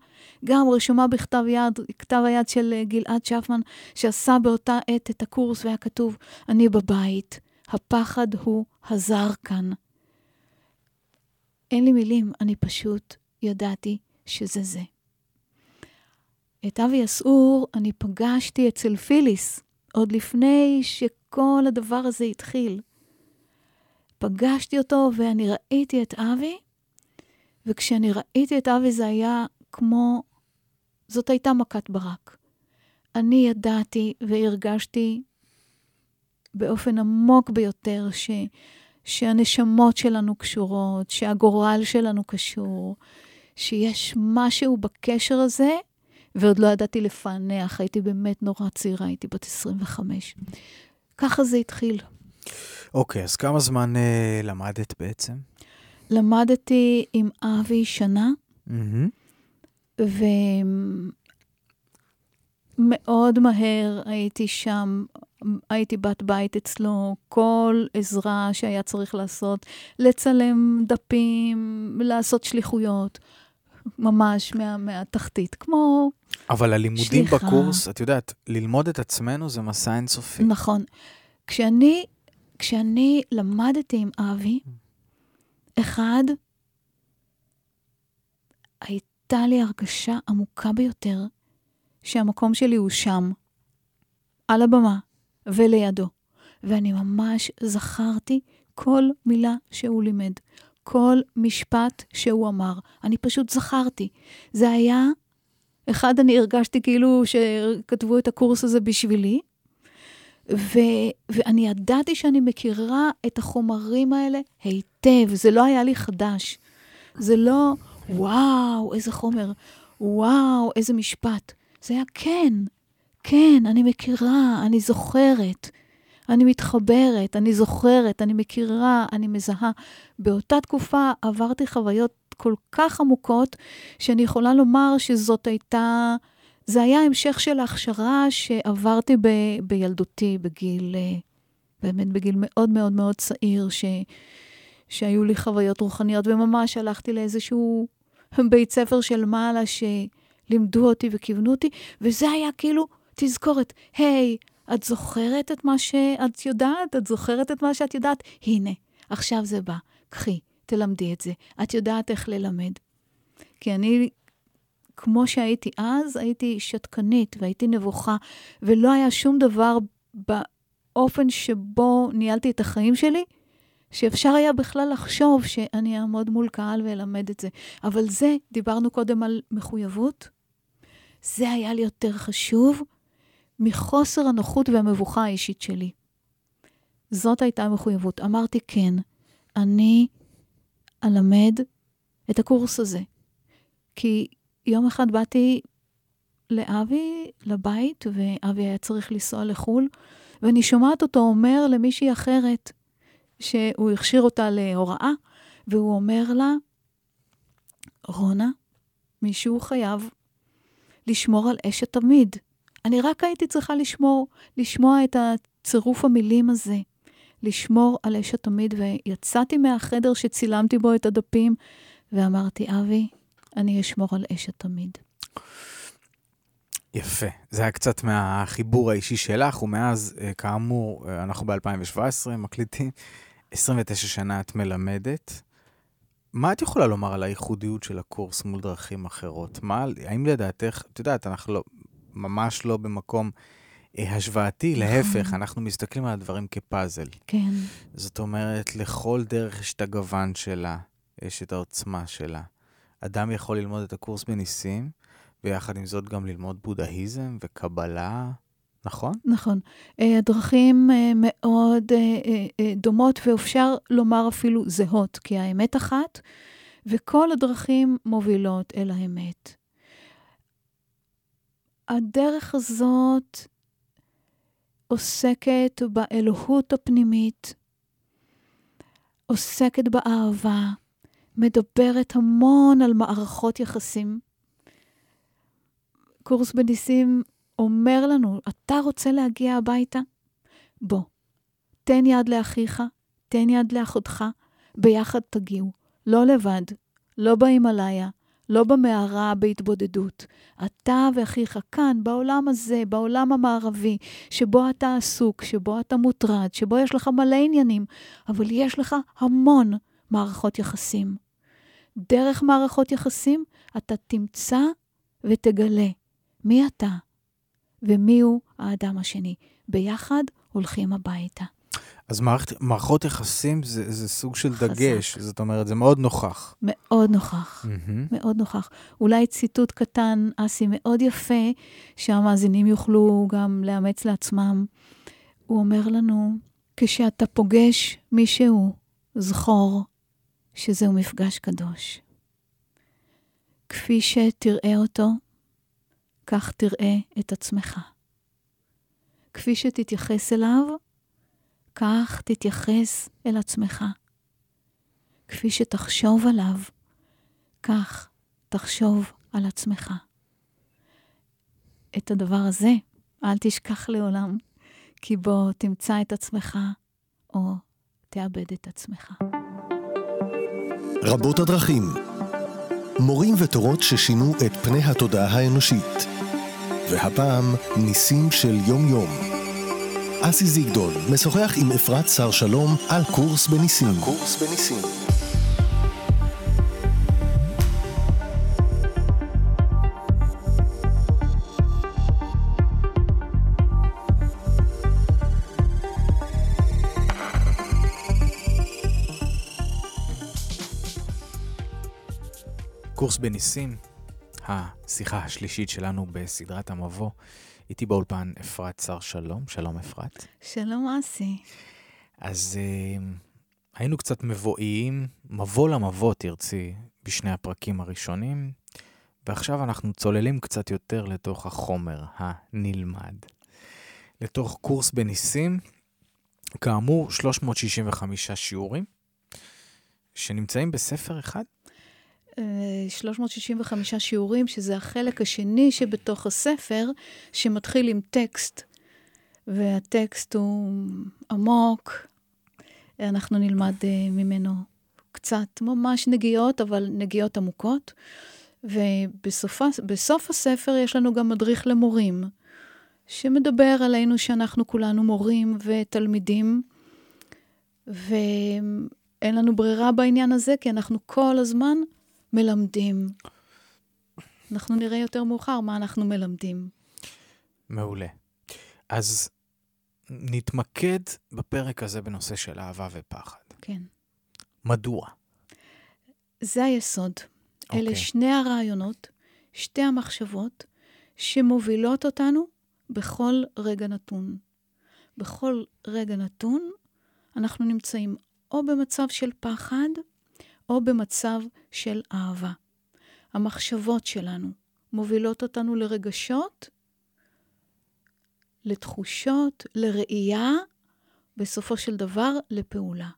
גם רשומה בכתב יד, כתב היד של אה, גלעד שפמן, שעשה באותה עת את הקורס, והיה כתוב, אני בבית, הפחד הוא הזר כאן. אין לי מילים, אני פשוט ידעתי שזה זה. את אבי אסעור אני פגשתי אצל פיליס, עוד לפני שכל הדבר הזה התחיל. פגשתי אותו ואני ראיתי את אבי, וכשאני ראיתי את אבי זה היה כמו, זאת הייתה מכת ברק. אני ידעתי והרגשתי באופן עמוק ביותר ש, שהנשמות שלנו קשורות, שהגורל שלנו קשור, שיש משהו בקשר הזה ועוד לא ידעתי לפענח, הייתי באמת נורא צעירה, הייתי בת 25. ככה זה התחיל. אוקיי, אז כמה זמן uh, למדת בעצם? למדתי עם אבי שנה, mm-hmm. ומאוד מהר הייתי שם, הייתי בת בית אצלו, כל עזרה שהיה צריך לעשות, לצלם דפים, לעשות שליחויות. ממש מה, מהתחתית, כמו אבל הלימודים שליחה. בקורס, את יודעת, ללמוד את עצמנו זה מסע אינסופי. נכון. כשאני, כשאני למדתי עם אבי, אחד, הייתה לי הרגשה עמוקה ביותר שהמקום שלי הוא שם, על הבמה ולידו. ואני ממש זכרתי כל מילה שהוא לימד, כל משפט שהוא אמר. אני פשוט זכרתי. זה היה, אחד, אני הרגשתי כאילו שכתבו את הקורס הזה בשבילי, ו, ואני ידעתי שאני מכירה את החומרים האלה היטב, זה לא היה לי חדש. זה לא, וואו, איזה חומר, וואו, איזה משפט. זה היה כן, כן, אני מכירה, אני זוכרת. אני מתחברת, אני זוכרת, אני מכירה, אני מזהה. באותה תקופה עברתי חוויות כל כך עמוקות, שאני יכולה לומר שזאת הייתה, זה היה המשך של ההכשרה שעברתי ב, בילדותי, בגיל, אה, באמת בגיל מאוד מאוד מאוד צעיר, ש, שהיו לי חוויות רוחניות, וממש הלכתי לאיזשהו בית ספר של מעלה שלימדו אותי וכיוונו אותי, וזה היה כאילו תזכורת, היי, hey, את זוכרת את מה שאת יודעת? את זוכרת את מה שאת יודעת? הנה, עכשיו זה בא. קחי, תלמדי את זה. את יודעת איך ללמד. כי אני, כמו שהייתי אז, הייתי שתקנית והייתי נבוכה, ולא היה שום דבר באופן שבו ניהלתי את החיים שלי, שאפשר היה בכלל לחשוב שאני אעמוד מול קהל ואלמד את זה. אבל זה, דיברנו קודם על מחויבות, זה היה לי יותר חשוב מחוסר הנוחות והמבוכה האישית שלי. זאת הייתה המחויבות. אמרתי, כן, אני אלמד את הקורס הזה. כי יום אחד באתי לאבי לבית, ואבי היה צריך לנסוע לחו"ל, ואני שומעת אותו אומר למישהי אחרת, שהוא הכשיר אותה להוראה, והוא אומר לה, רונה, מישהו חייב לשמור על אש התמיד. אני רק הייתי צריכה לשמור, לשמוע את הצירוף המילים הזה, לשמור על אש התמיד, ויצאתי מהחדר שצילמתי בו את הדפים, ואמרתי, אבי, אני אשמור על אש התמיד. יפה. זה היה קצת מהחיבור האישי שלך, ומאז, אה, כאמור, אה, אנחנו ב-2017 מקליטים, 29 שנה את מלמדת. מה את יכולה לומר על הייחודיות של הקורס מול דרכים אחרות? מה, האם לדעתך, את יודעת, אנחנו לא, ממש לא במקום אה, השוואתי, נכון. להפך, אנחנו מסתכלים על הדברים כפאזל. כן. זאת אומרת, לכל דרך יש את הגוון שלה, יש את העוצמה שלה. אדם יכול ללמוד את הקורס בניסים, ויחד עם זאת גם ללמוד בודהיזם וקבלה, נכון? נכון. אה, הדרכים אה, מאוד דומות, ואפשר לומר אפילו זהות, כי האמת אחת, וכל הדרכים מובילות אל האמת. הדרך הזאת עוסקת באלוהות הפנימית, עוסקת באהבה, מדברת המון על מערכות יחסים. קורס בניסים אומר לנו, אתה רוצה להגיע הביתה? בוא, תן יד לאחיך, תן יד לאחותך, ביחד תגיעו. לא לבד, לא בהימאליה, לא במערה בהתבודדות. אתה ואחיך כאן, בעולם הזה, בעולם המערבי, שבו אתה עסוק, שבו אתה מוטרד, שבו יש לך מלא עניינים, אבל יש לך המון מערכות יחסים. דרך מערכות יחסים אתה תמצא ותגלה מי אתה ומיהו האדם השני. ביחד הולכים הביתה. אז מערכת, מערכות יחסים זה, זה סוג של חזק. דגש, זאת אומרת, זה מאוד נוכח. מאוד נוכח, mm-hmm. מאוד נוכח. אולי ציטוט קטן, אסי, מאוד יפה, שהמאזינים יוכלו גם לאמץ לעצמם. הוא אומר לנו, כשאתה פוגש מישהו, זכור שזהו מפגש קדוש. כפי שתראה אותו, כך תראה את עצמך. כפי שתתייחס אליו, כך תתייחס אל עצמך. כפי שתחשוב עליו, כך תחשוב על עצמך. את הדבר הזה אל תשכח לעולם, כי בו תמצא את עצמך או תאבד את עצמך. רבות הדרכים מורים ותורות ששינו את פני התודעה האנושית. והפעם, ניסים של יום-יום. אסי זיגדון משוחח עם אפרת שר שלום על קורס בניסים. קורס בניסים. קורס בניסים, השיחה השלישית שלנו בסדרת המבוא. איתי באולפן אפרת שר שלום. שלום, אפרת. שלום, אסי. אז uh, היינו קצת מבואיים, מבוא למבוא, תרצי, בשני הפרקים הראשונים, ועכשיו אנחנו צוללים קצת יותר לתוך החומר הנלמד. לתוך קורס בניסים, כאמור, 365 שיעורים, שנמצאים בספר אחד. 365 שיעורים, שזה החלק השני שבתוך הספר, שמתחיל עם טקסט, והטקסט הוא עמוק. אנחנו נלמד uh, ממנו קצת, ממש נגיעות, אבל נגיעות עמוקות. ובסוף הספר יש לנו גם מדריך למורים, שמדבר עלינו שאנחנו כולנו מורים ותלמידים, ואין לנו ברירה בעניין הזה, כי אנחנו כל הזמן מלמדים. אנחנו נראה יותר מאוחר מה אנחנו מלמדים. מעולה. אז נתמקד בפרק הזה בנושא של אהבה ופחד. כן. מדוע? זה היסוד. Okay. אלה אוקיי. שני הרעיונות, שתי המחשבות, שמובילות אותנו בכל רגע נתון. בכל רגע נתון אנחנו נמצאים או במצב של פחד, או במצב של אהבה. המחשבות שלנו מובילות אותנו לרגשות, לתחושות, לראייה, בסופו של דבר לפעולה.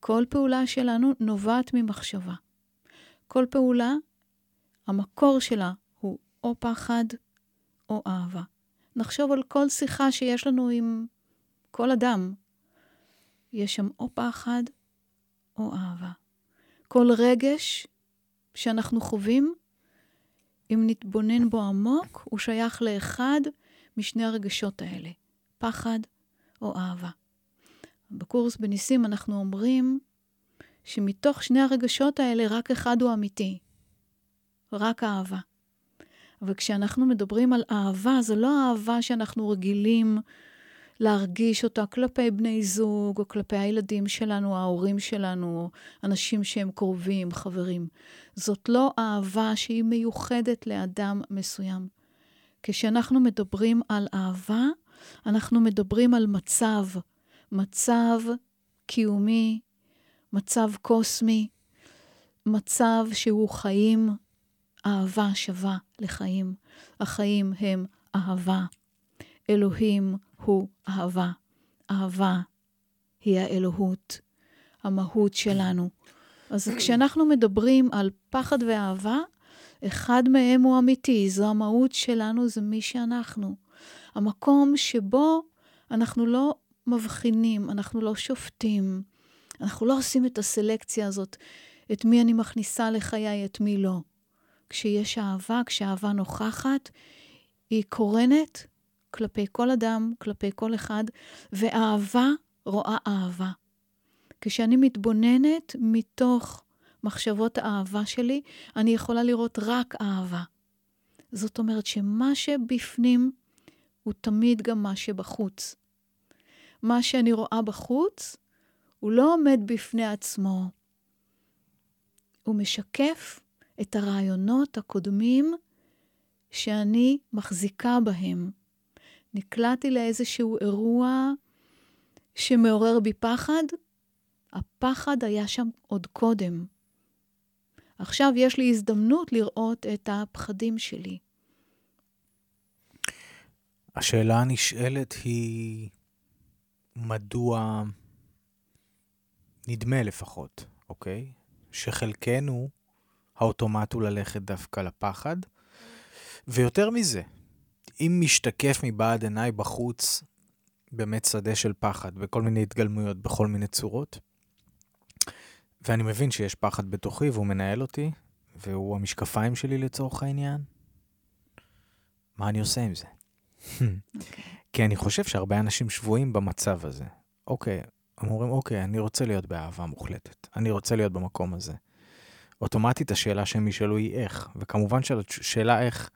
כל פעולה שלנו נובעת ממחשבה. כל פעולה, המקור שלה הוא או פחד או אהבה. נחשוב על כל שיחה שיש לנו עם כל אדם. יש שם או פחד או אהבה. כל רגש שאנחנו חווים, אם נתבונן בו עמוק, הוא שייך לאחד משני הרגשות האלה, פחד או אהבה. בקורס בניסים אנחנו אומרים שמתוך שני הרגשות האלה רק אחד הוא אמיתי, רק אהבה. אבל כשאנחנו מדברים על אהבה, זו לא אהבה שאנחנו רגילים להרגיש אותה כלפי בני זוג, או כלפי הילדים שלנו, ההורים שלנו, אנשים שהם קרובים, חברים. זאת לא אהבה שהיא מיוחדת לאדם מסוים. כשאנחנו מדברים על אהבה, אנחנו מדברים על מצב, מצב קיומי, מצב קוסמי, מצב שהוא חיים, אהבה שווה לחיים. החיים הם אהבה. אלוהים הוא אהבה. אהבה היא האלוהות, המהות שלנו. אז כשאנחנו מדברים על פחד ואהבה, אחד מהם הוא אמיתי, זו המהות שלנו, זה מי שאנחנו. המקום שבו אנחנו לא מבחינים, אנחנו לא שופטים, אנחנו לא עושים את הסלקציה הזאת, את מי אני מכניסה לחיי, את מי לא. כשיש אהבה, כשאהבה נוכחת, היא קורנת כלפי כל אדם, כלפי כל אחד, ואהבה רואה אהבה. כשאני מתבוננת מתוך מחשבות האהבה שלי, אני יכולה לראות רק אהבה. זאת אומרת שמה שבפנים הוא תמיד גם מה שבחוץ. מה שאני רואה בחוץ, הוא לא עומד בפני עצמו. הוא משקף את הרעיונות הקודמים שאני מחזיקה בהם. נקלעתי לאיזשהו אירוע שמעורר בי פחד, הפחד היה שם עוד קודם. עכשיו יש לי הזדמנות לראות את הפחדים שלי. השאלה הנשאלת היא, מדוע, נדמה לפחות, אוקיי? שחלקנו, האוטומט הוא ללכת דווקא לפחד. ויותר מזה, אם משתקף מבעד עיניי בחוץ באמת שדה של פחד, בכל מיני התגלמויות, בכל מיני צורות, ואני מבין שיש פחד בתוכי והוא מנהל אותי, והוא המשקפיים שלי לצורך העניין, מה אני עושה עם זה? אוקיי. כי אני חושב שהרבה אנשים שבויים במצב הזה. אוקיי, הם אומרים, אוקיי, אני רוצה להיות באהבה מוחלטת, אני רוצה להיות במקום הזה. אוטומטית השאלה שהם ישאלו היא איך, וכמובן שאלה איך,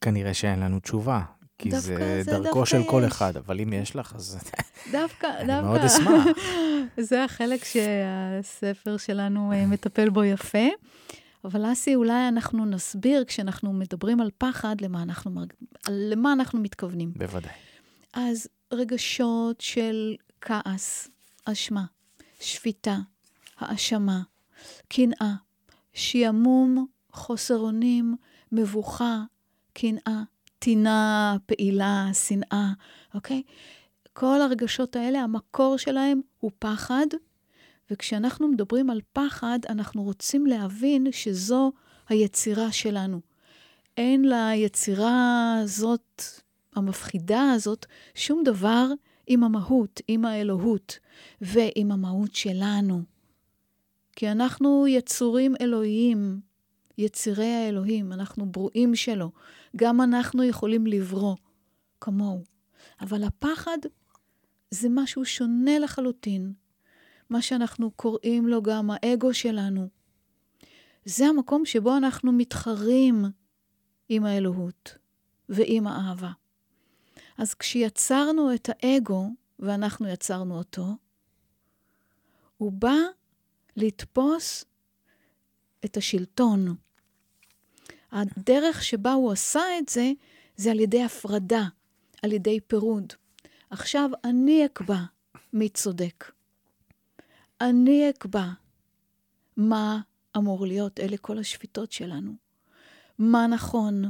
כנראה שאין לנו תשובה, כי זה, זה דרכו של כל אחד, אבל אם יש לך, אז דווקא, אני דווקא. מאוד אשמח. זה החלק שהספר שלנו אה, מטפל בו יפה. אבל אסי, אולי אנחנו נסביר, כשאנחנו מדברים על פחד, למה אנחנו, למה אנחנו מתכוונים. בוודאי. אז רגשות של כעס, אשמה, שפיטה, האשמה, קנאה, שעמום, חוסר אונים, מבוכה, קנאה, טינה, פעילה, שנאה, אוקיי? כל הרגשות האלה, המקור שלהם הוא פחד, וכשאנחנו מדברים על פחד, אנחנו רוצים להבין שזו היצירה שלנו. אין ליצירה הזאת, המפחידה הזאת, שום דבר עם המהות, עם האלוהות ועם המהות שלנו. כי אנחנו יצורים אלוהיים, יצירי האלוהים, אנחנו ברואים שלו. גם אנחנו יכולים לברוא כמוהו. אבל הפחד זה משהו שונה לחלוטין. מה שאנחנו קוראים לו גם האגו שלנו. זה המקום שבו אנחנו מתחרים עם האלוהות ועם האהבה. אז כשיצרנו את האגו, ואנחנו יצרנו אותו, הוא בא לתפוס את השלטון. הדרך שבה הוא עשה את זה, זה על ידי הפרדה, על ידי פירוד. עכשיו אני אקבע מי צודק. אני אקבע מה אמור להיות, אלה כל השפיטות שלנו. מה נכון.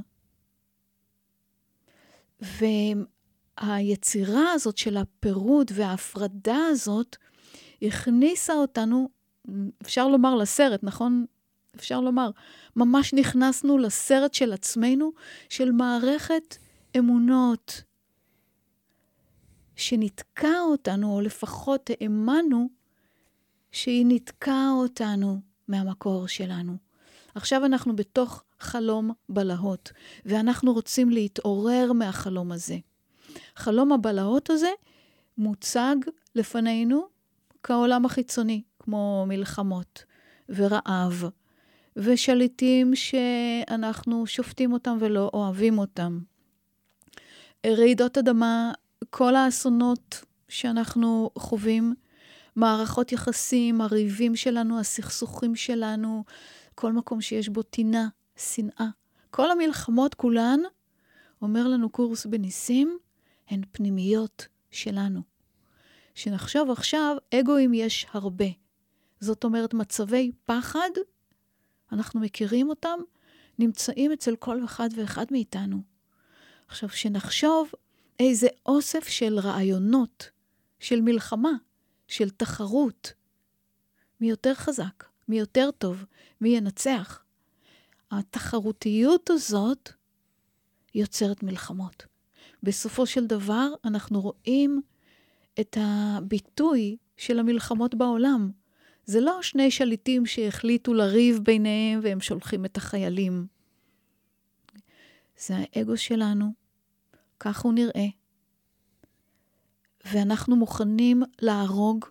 והיצירה הזאת של הפירוד וההפרדה הזאת הכניסה אותנו, אפשר לומר לסרט, נכון? אפשר לומר, ממש נכנסנו לסרט של עצמנו, של מערכת אמונות, שניתקה אותנו, או לפחות האמנו שהיא ניתקה אותנו מהמקור שלנו. עכשיו אנחנו בתוך חלום בלהות, ואנחנו רוצים להתעורר מהחלום הזה. חלום הבלהות הזה מוצג לפנינו כעולם החיצוני, כמו מלחמות ורעב, ושליטים שאנחנו שופטים אותם ולא אוהבים אותם. רעידות אדמה, כל האסונות שאנחנו חווים, מערכות יחסים, הריבים שלנו, הסכסוכים שלנו, כל מקום שיש בו טינה, שנאה. כל המלחמות כולן, אומר לנו קורס בניסים, הן פנימיות שלנו. שנחשוב עכשיו, אגואים יש הרבה. זאת אומרת, מצבי פחד, אנחנו מכירים אותם, נמצאים אצל כל אחד ואחד מאיתנו. עכשיו, שנחשוב איזה אוסף של רעיונות, של מלחמה, של תחרות. מי יותר חזק, מי יותר טוב, מי ינצח. התחרותיות הזאת יוצרת מלחמות. בסופו של דבר, אנחנו רואים את הביטוי של המלחמות בעולם. זה לא שני שליטים שהחליטו לריב ביניהם והם שולחים את החיילים. זה האגו שלנו, כך הוא נראה. ואנחנו מוכנים להרוג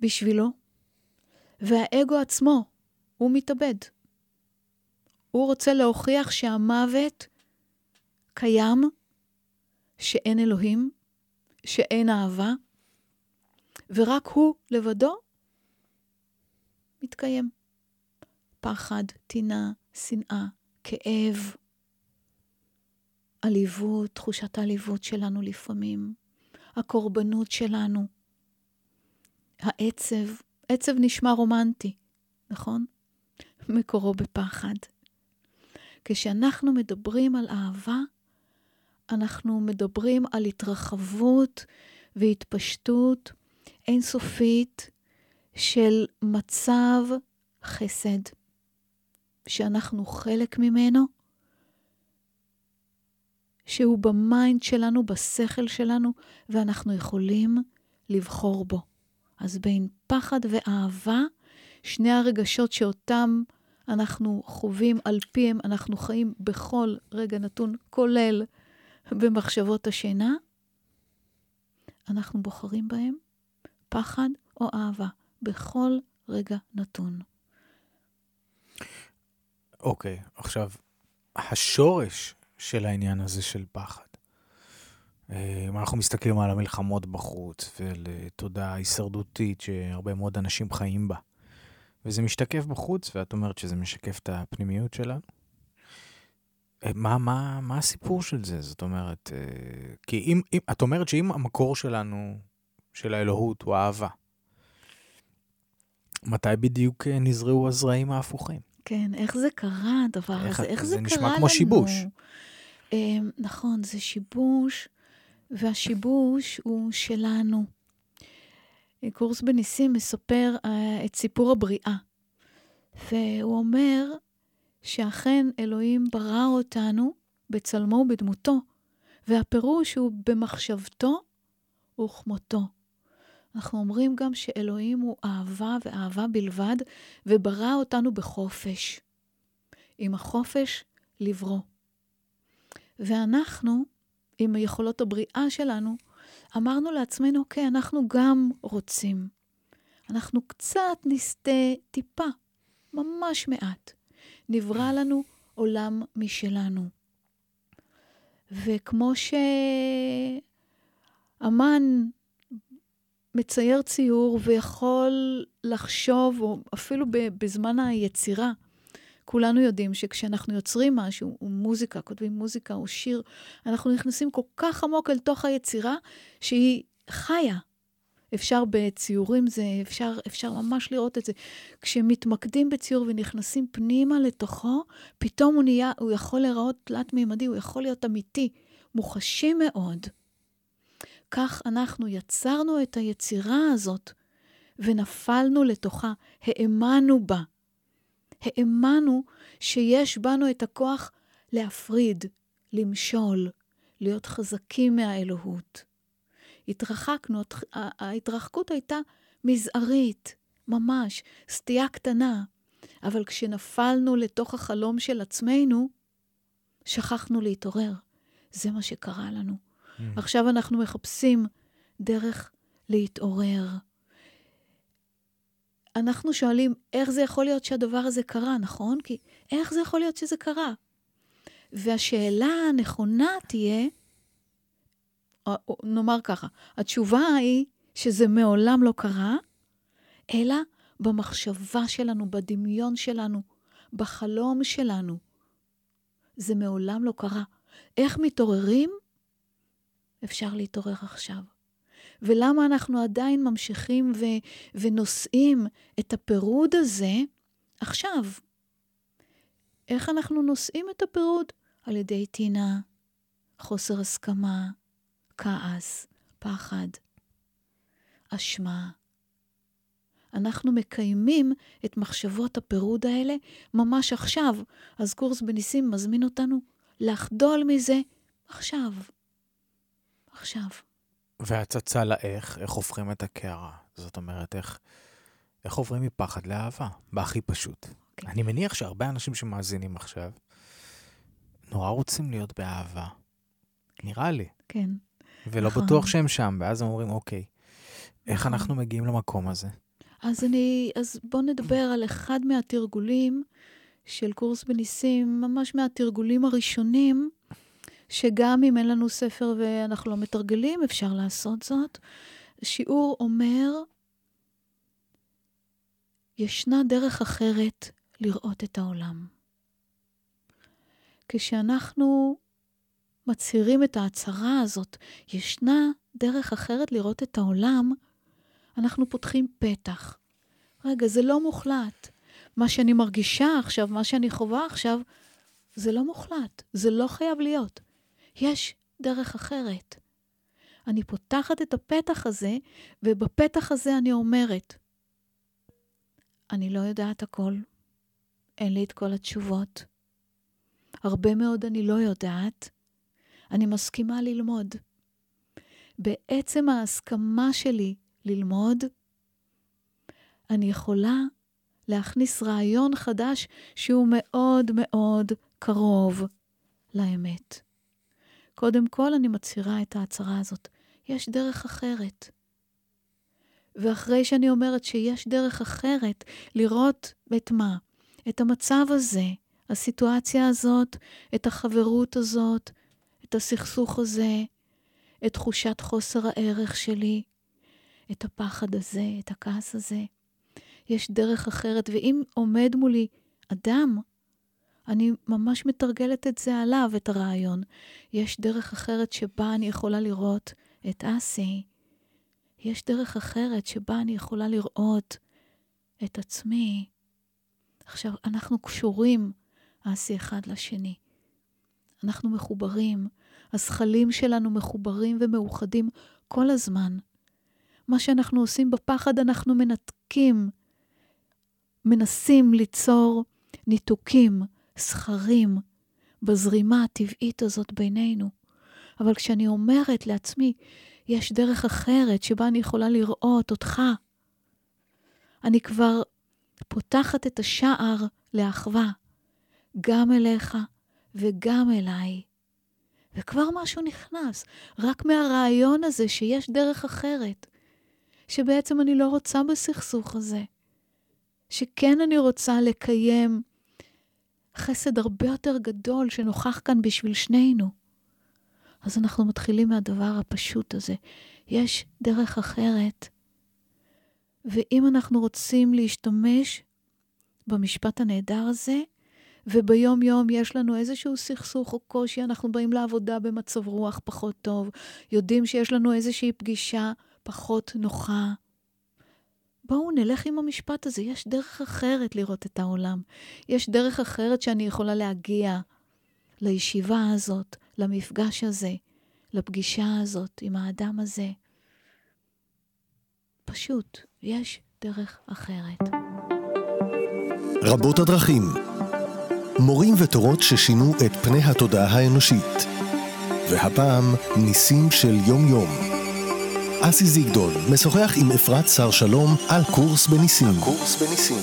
בשבילו, והאגו עצמו, הוא מתאבד. הוא רוצה להוכיח שהמוות קיים, שאין אלוהים, שאין אהבה, ורק הוא לבדו מתקיים. פחד, טינה, שנאה, כאב, עליבות, תחושת העליבות שלנו לפעמים, הקורבנות שלנו, העצב, עצב נשמע רומנטי, נכון? מקורו בפחד. כשאנחנו מדברים על אהבה, אנחנו מדברים על התרחבות והתפשטות אינסופית של מצב חסד, שאנחנו חלק ממנו, שהוא ב mind שלנו, בשכל שלנו, ואנחנו יכולים לבחור בו. אז בין פחד ואהבה, שני הרגשות שאותם אנחנו חווים, על פיהם אנחנו חיים בכל רגע נתון, כולל במחשבות השינה, אנחנו בוחרים בהם פחד או אהבה, בכל רגע נתון. אוקיי, okay, עכשיו, השורש של העניין הזה של פחד. אה, אם אנחנו מסתכלים על המלחמות בחוץ ועל תודעה הישרדותית שהרבה מאוד אנשים חיים בה, וזה משתקף בחוץ, ואת אומרת שזה משקף את הפנימיות שלנו. אה, מה, מה, מה הסיפור של זה? זאת אומרת, אה, כי אם, אם, את אומרת שאם המקור שלנו, של האלוהות, הוא אהבה, מתי בדיוק נזרעו הזרעים ההפוכים? כן, איך זה קרה, הדבר איך, הזה? איך זה, זה קרה לנו? זה נשמע כמו שיבוש. Um, נכון, זה שיבוש, והשיבוש הוא שלנו. קורס בניסים מספר uh, את סיפור הבריאה, והוא אומר שאכן אלוהים ברא אותנו בצלמו ובדמותו, והפירוש הוא במחשבתו וכמותו. אנחנו אומרים גם שאלוהים הוא אהבה ואהבה בלבד, וברא אותנו בחופש. עם החופש לברוא. ואנחנו, עם היכולות הבריאה שלנו, אמרנו לעצמנו, אוקיי, אנחנו גם רוצים. אנחנו קצת נסטה טיפה, ממש מעט. נברא לנו עולם משלנו. וכמו שאמן מצייר ציור ויכול לחשוב, או אפילו בזמן היצירה, כולנו יודעים שכשאנחנו יוצרים משהו, או מוזיקה, כותבים מוזיקה או שיר, אנחנו נכנסים כל כך עמוק אל תוך היצירה שהיא חיה. אפשר בציורים, זה, אפשר, אפשר ממש לראות את זה. כשמתמקדים בציור ונכנסים פנימה לתוכו, פתאום הוא נהיה, הוא יכול להיראות תלת-מימדי, הוא יכול להיות אמיתי, מוחשי מאוד. כך אנחנו יצרנו את היצירה הזאת ונפלנו לתוכה, האמנו בה. האמנו שיש בנו את הכוח להפריד, למשול, להיות חזקים מהאלוהות. התרחקנו, ההתרחקות הייתה מזערית, ממש, סטייה קטנה. אבל כשנפלנו לתוך החלום של עצמנו, שכחנו להתעורר. זה מה שקרה לנו. Mm. עכשיו אנחנו מחפשים דרך להתעורר. אנחנו שואלים, איך זה יכול להיות שהדבר הזה קרה, נכון? כי איך זה יכול להיות שזה קרה? והשאלה הנכונה תהיה, נאמר ככה, התשובה היא שזה מעולם לא קרה, אלא במחשבה שלנו, בדמיון שלנו, בחלום שלנו. זה מעולם לא קרה. איך מתעוררים? אפשר להתעורר עכשיו. ולמה אנחנו עדיין ממשיכים ו- ונושאים את הפירוד הזה עכשיו? איך אנחנו נושאים את הפירוד? על ידי טינה, חוסר הסכמה, כעס, פחד, אשמה. אנחנו מקיימים את מחשבות הפירוד האלה ממש עכשיו. אז קורס בניסים מזמין אותנו לחדול מזה עכשיו. עכשיו. והצצה לאיך, איך הופכים את הקערה. זאת אומרת, איך, איך עוברים מפחד לאהבה, בהכי פשוט. Okay. אוקיי. אני מניח שהרבה אנשים שמאזינים עכשיו, נורא רוצים להיות באהבה. נראה לי. כן. ולא נכון. בטוח שהם שם, ואז הם אומרים, אוקיי, איך נכון. אנחנו מגיעים למקום הזה? אז אני, אז בואו נדבר על אחד מהתרגולים של קורס בניסים, ממש מהתרגולים הראשונים, שגם אם אין לנו ספר ואנחנו לא מתרגלים, אפשר לעשות זאת. שיעור אומר, ישנה דרך אחרת לראות את העולם. כשאנחנו מצהירים את ההצהרה הזאת, ישנה דרך אחרת לראות את העולם, אנחנו פותחים פתח. רגע, זה לא מוחלט. מה שאני מרגישה עכשיו, מה שאני חווה עכשיו, זה לא מוחלט, זה לא חייב להיות. יש דרך אחרת. אני פותחת את הפתח הזה, ובפתח הזה אני אומרת, אני לא יודעת הכל, אין לי את כל התשובות. הרבה מאוד אני לא יודעת, אני מסכימה ללמוד. בעצם ההסכמה שלי ללמוד, אני יכולה להכניס רעיון חדש שהוא מאוד מאוד קרוב לאמת. קודם כל, אני מצהירה את ההצהרה הזאת. יש דרך אחרת. ואחרי שאני אומרת שיש דרך אחרת, לראות את מה? את המצב הזה, הסיטואציה הזאת, את החברות הזאת, את הסכסוך הזה, את תחושת חוסר הערך שלי, את הפחד הזה, את הכעס הזה. יש דרך אחרת, ואם עומד מולי אדם, אני ממש מתרגלת את זה עליו, את הרעיון. יש דרך אחרת שבה אני יכולה לראות את אסי. יש דרך אחרת שבה אני יכולה לראות את עצמי. עכשיו, אנחנו קשורים, אסי, אחד לשני. אנחנו מחוברים. הזכלים שלנו מחוברים ומאוחדים כל הזמן. מה שאנחנו עושים בפחד, אנחנו מנתקים, מנסים ליצור ניתוקים, סכרים, בזרימה הטבעית הזאת בינינו. אבל כשאני אומרת לעצמי, יש דרך אחרת שבה אני יכולה לראות אותך, אני כבר פותחת את השער לאחווה, גם אליך וגם אליי. וכבר משהו נכנס, רק מהרעיון הזה שיש דרך אחרת, שבעצם אני לא רוצה בסכסוך הזה, שכן אני רוצה לקיים חסד הרבה יותר גדול שנוכח כאן בשביל שנינו. אז אנחנו מתחילים מהדבר הפשוט הזה. יש דרך אחרת. ואם אנחנו רוצים להשתמש במשפט הנהדר הזה, וביום-יום יש לנו איזשהו סכסוך או קושי, אנחנו באים לעבודה במצב רוח פחות טוב, יודעים שיש לנו איזושהי פגישה פחות נוחה. בואו נלך עם המשפט הזה, יש דרך אחרת לראות את העולם. יש דרך אחרת שאני יכולה להגיע לישיבה הזאת, למפגש הזה, לפגישה הזאת עם האדם הזה. פשוט, יש דרך אחרת. רבות הדרכים. מורים ותורות ששינו את פני התודעה האנושית. והפעם, ניסים של יום-יום. אסי זיגדון משוחח עם אפרת שר שלום על קורס בניסים. קורס בניסים.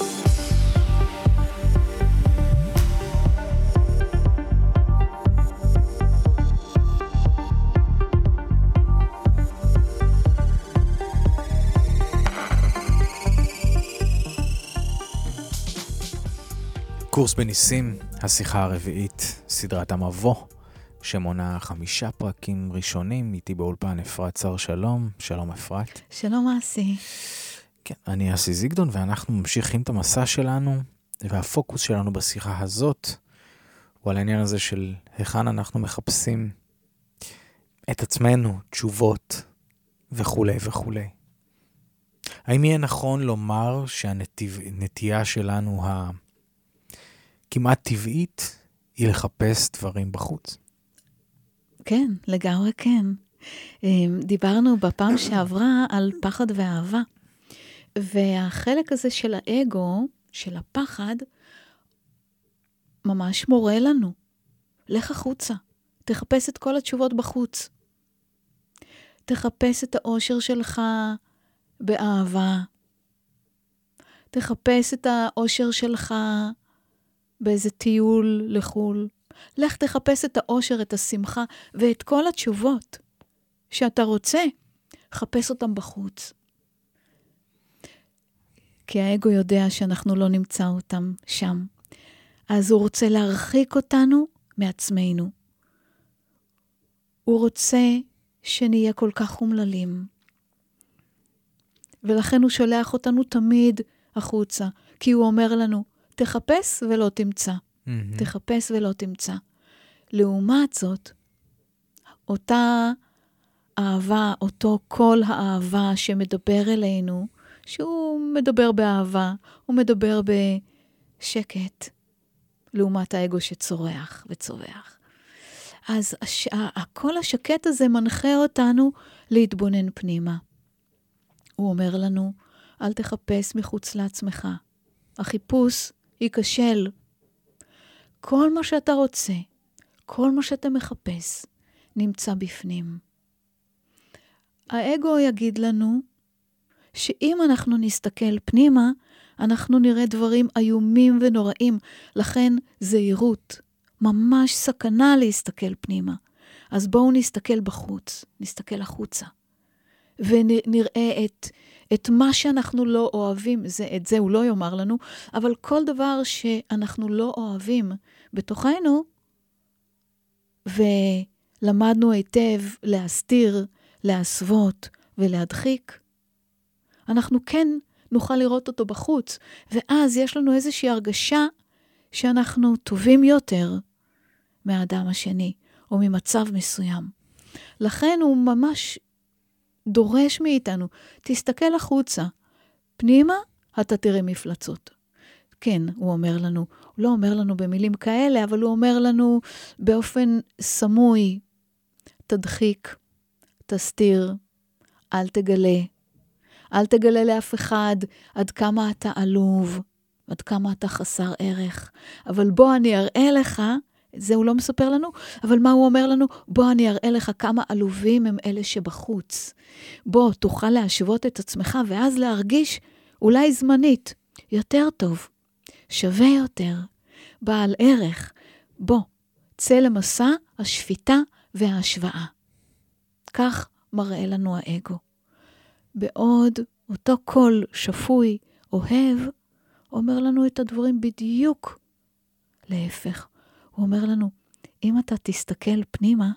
קורס בניסים, השיחה הרביעית, סדרת המבוא, שמונה חמישה פרקים ראשונים, איתי באולפן אפרת שר שלום. שלום אפרת. שלום אסי. כן, אני אסי זיגדון, ואנחנו ממשיכים את המסע שלנו, והפוקוס שלנו בשיחה הזאת הוא על העניין הזה של היכן אנחנו מחפשים את עצמנו, תשובות וכולי וכולי. האם יהיה נכון לומר שהנטייה שלנו ה... כמעט טבעית היא לחפש דברים בחוץ. כן, לגמרי כן. אמ, דיברנו בפעם שעברה על פחד ואהבה, והחלק הזה של האגו, של הפחד, ממש מורה לנו. לך החוצה, תחפש את כל התשובות בחוץ. תחפש את האושר שלך באהבה. תחפש את האושר שלך באיזה טיול לחו"ל. לך תחפש את האושר, את השמחה ואת כל התשובות שאתה רוצה, חפש אותם בחוץ. כי האגו יודע שאנחנו לא נמצא אותם שם. אז הוא רוצה להרחיק אותנו מעצמנו. הוא רוצה שנהיה כל כך אומללים. ולכן הוא שולח אותנו תמיד החוצה, כי הוא אומר לנו, תחפש ולא תמצא. Mm-hmm. תחפש ולא תמצא. לעומת זאת, אותה אהבה, אותו קול האהבה שמדבר אלינו, שהוא מדבר באהבה, הוא מדבר בשקט, לעומת האגו שצורח וצווח. אז הש... הקול השקט הזה מנחה אותנו להתבונן פנימה. הוא אומר לנו, אל תחפש מחוץ לעצמך. החיפוש ייכשל. כל מה שאתה רוצה, כל מה שאתה מחפש, נמצא בפנים. האגו יגיד לנו שאם אנחנו נסתכל פנימה, אנחנו נראה דברים איומים ונוראים, לכן זהירות, ממש סכנה להסתכל פנימה. אז בואו נסתכל בחוץ, נסתכל החוצה, ונראה את את מה שאנחנו לא אוהבים, זה, את זה הוא לא יאמר לנו, אבל כל דבר שאנחנו לא אוהבים בתוכנו, ולמדנו היטב להסתיר, להסוות ולהדחיק, אנחנו כן נוכל לראות אותו בחוץ, ואז יש לנו איזושהי הרגשה שאנחנו טובים יותר מהאדם השני, או ממצב מסוים. לכן הוא ממש דורש מאיתנו, תסתכל החוצה. פנימה, אתה תראה מפלצות. כן, הוא אומר לנו, הוא לא אומר לנו במילים כאלה, אבל הוא אומר לנו באופן סמוי, תדחיק, תסתיר, אל תגלה. אל תגלה לאף אחד עד כמה אתה עלוב, עד כמה אתה חסר ערך. אבל בוא אני אראה לך זה הוא לא מספר לנו, אבל מה הוא אומר לנו? בוא אני אראה לך כמה עלובים הם אלה שבחוץ. בוא, תוכל להשוות את עצמך ואז להרגיש, אולי זמנית, יותר טוב, שווה יותר, בעל ערך. בוא, צא למסע השפיטה וההשוואה. כך מראה לנו האגו. בעוד אותו קול שפוי, אוהב, אומר לנו את הדברים בדיוק להפך. הוא אומר לנו, אם אתה תסתכל פנימה,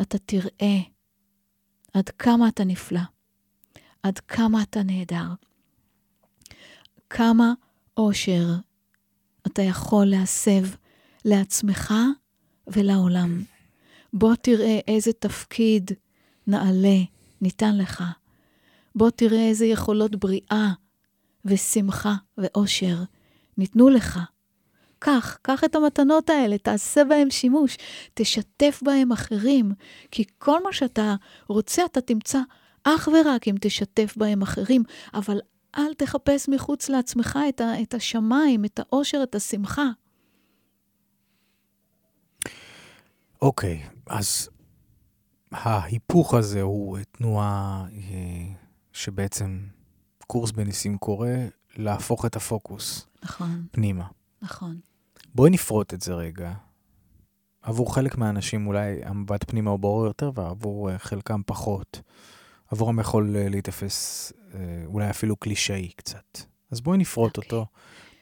אתה תראה עד כמה אתה נפלא, עד כמה אתה נהדר, כמה אושר אתה יכול להסב לעצמך ולעולם. בוא תראה איזה תפקיד נעלה ניתן לך. בוא תראה איזה יכולות בריאה ושמחה ואושר ניתנו לך. קח, קח את המתנות האלה, תעשה בהן שימוש, תשתף בהן אחרים, כי כל מה שאתה רוצה אתה תמצא אך ורק אם תשתף בהם אחרים, אבל אל תחפש מחוץ לעצמך את, ה, את השמיים, את האושר, את השמחה. אוקיי, okay, אז ההיפוך הזה הוא תנועה אה, שבעצם קורס בניסים קורא להפוך את הפוקוס. נכון. פנימה. נכון. בואי נפרוט את זה רגע. עבור חלק מהאנשים אולי המבט פנימה הוא ברור יותר, ועבור אה, חלקם פחות. עבורם יכול אה, להיתפס אולי אפילו קלישאי קצת. אז בואי נפרוט okay. אוקיי. אותו.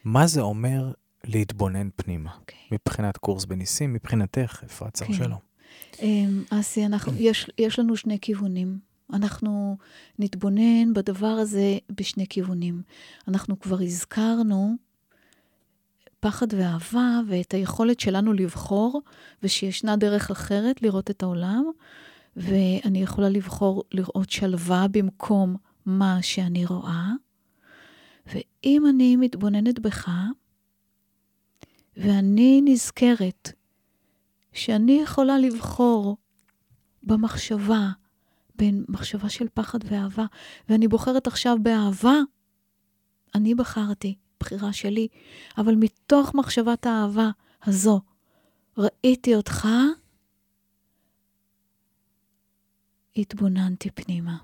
מה זה אומר להתבונן פנימה, okay. אוקיי. מבחינת קורס בניסים, מבחינתך, אפרת צר okay. שלום. אמ, אסי, אנחנו, יש, יש לנו שני כיוונים. אנחנו נתבונן בדבר הזה בשני כיוונים. אנחנו כבר הזכרנו פחד ואהבה ואת היכולת שלנו לבחור, ושישנה דרך אחרת לראות את העולם, ואני יכולה לבחור לראות שלווה במקום מה שאני רואה. ואם אני מתבוננת בך, ואני נזכרת שאני יכולה לבחור במחשבה, בין מחשבה של פחד ואהבה, ואני בוחרת עכשיו באהבה, אני בחרתי, בחירה שלי, אבל מתוך מחשבת האהבה הזו, ראיתי אותך, התבוננתי פנימה.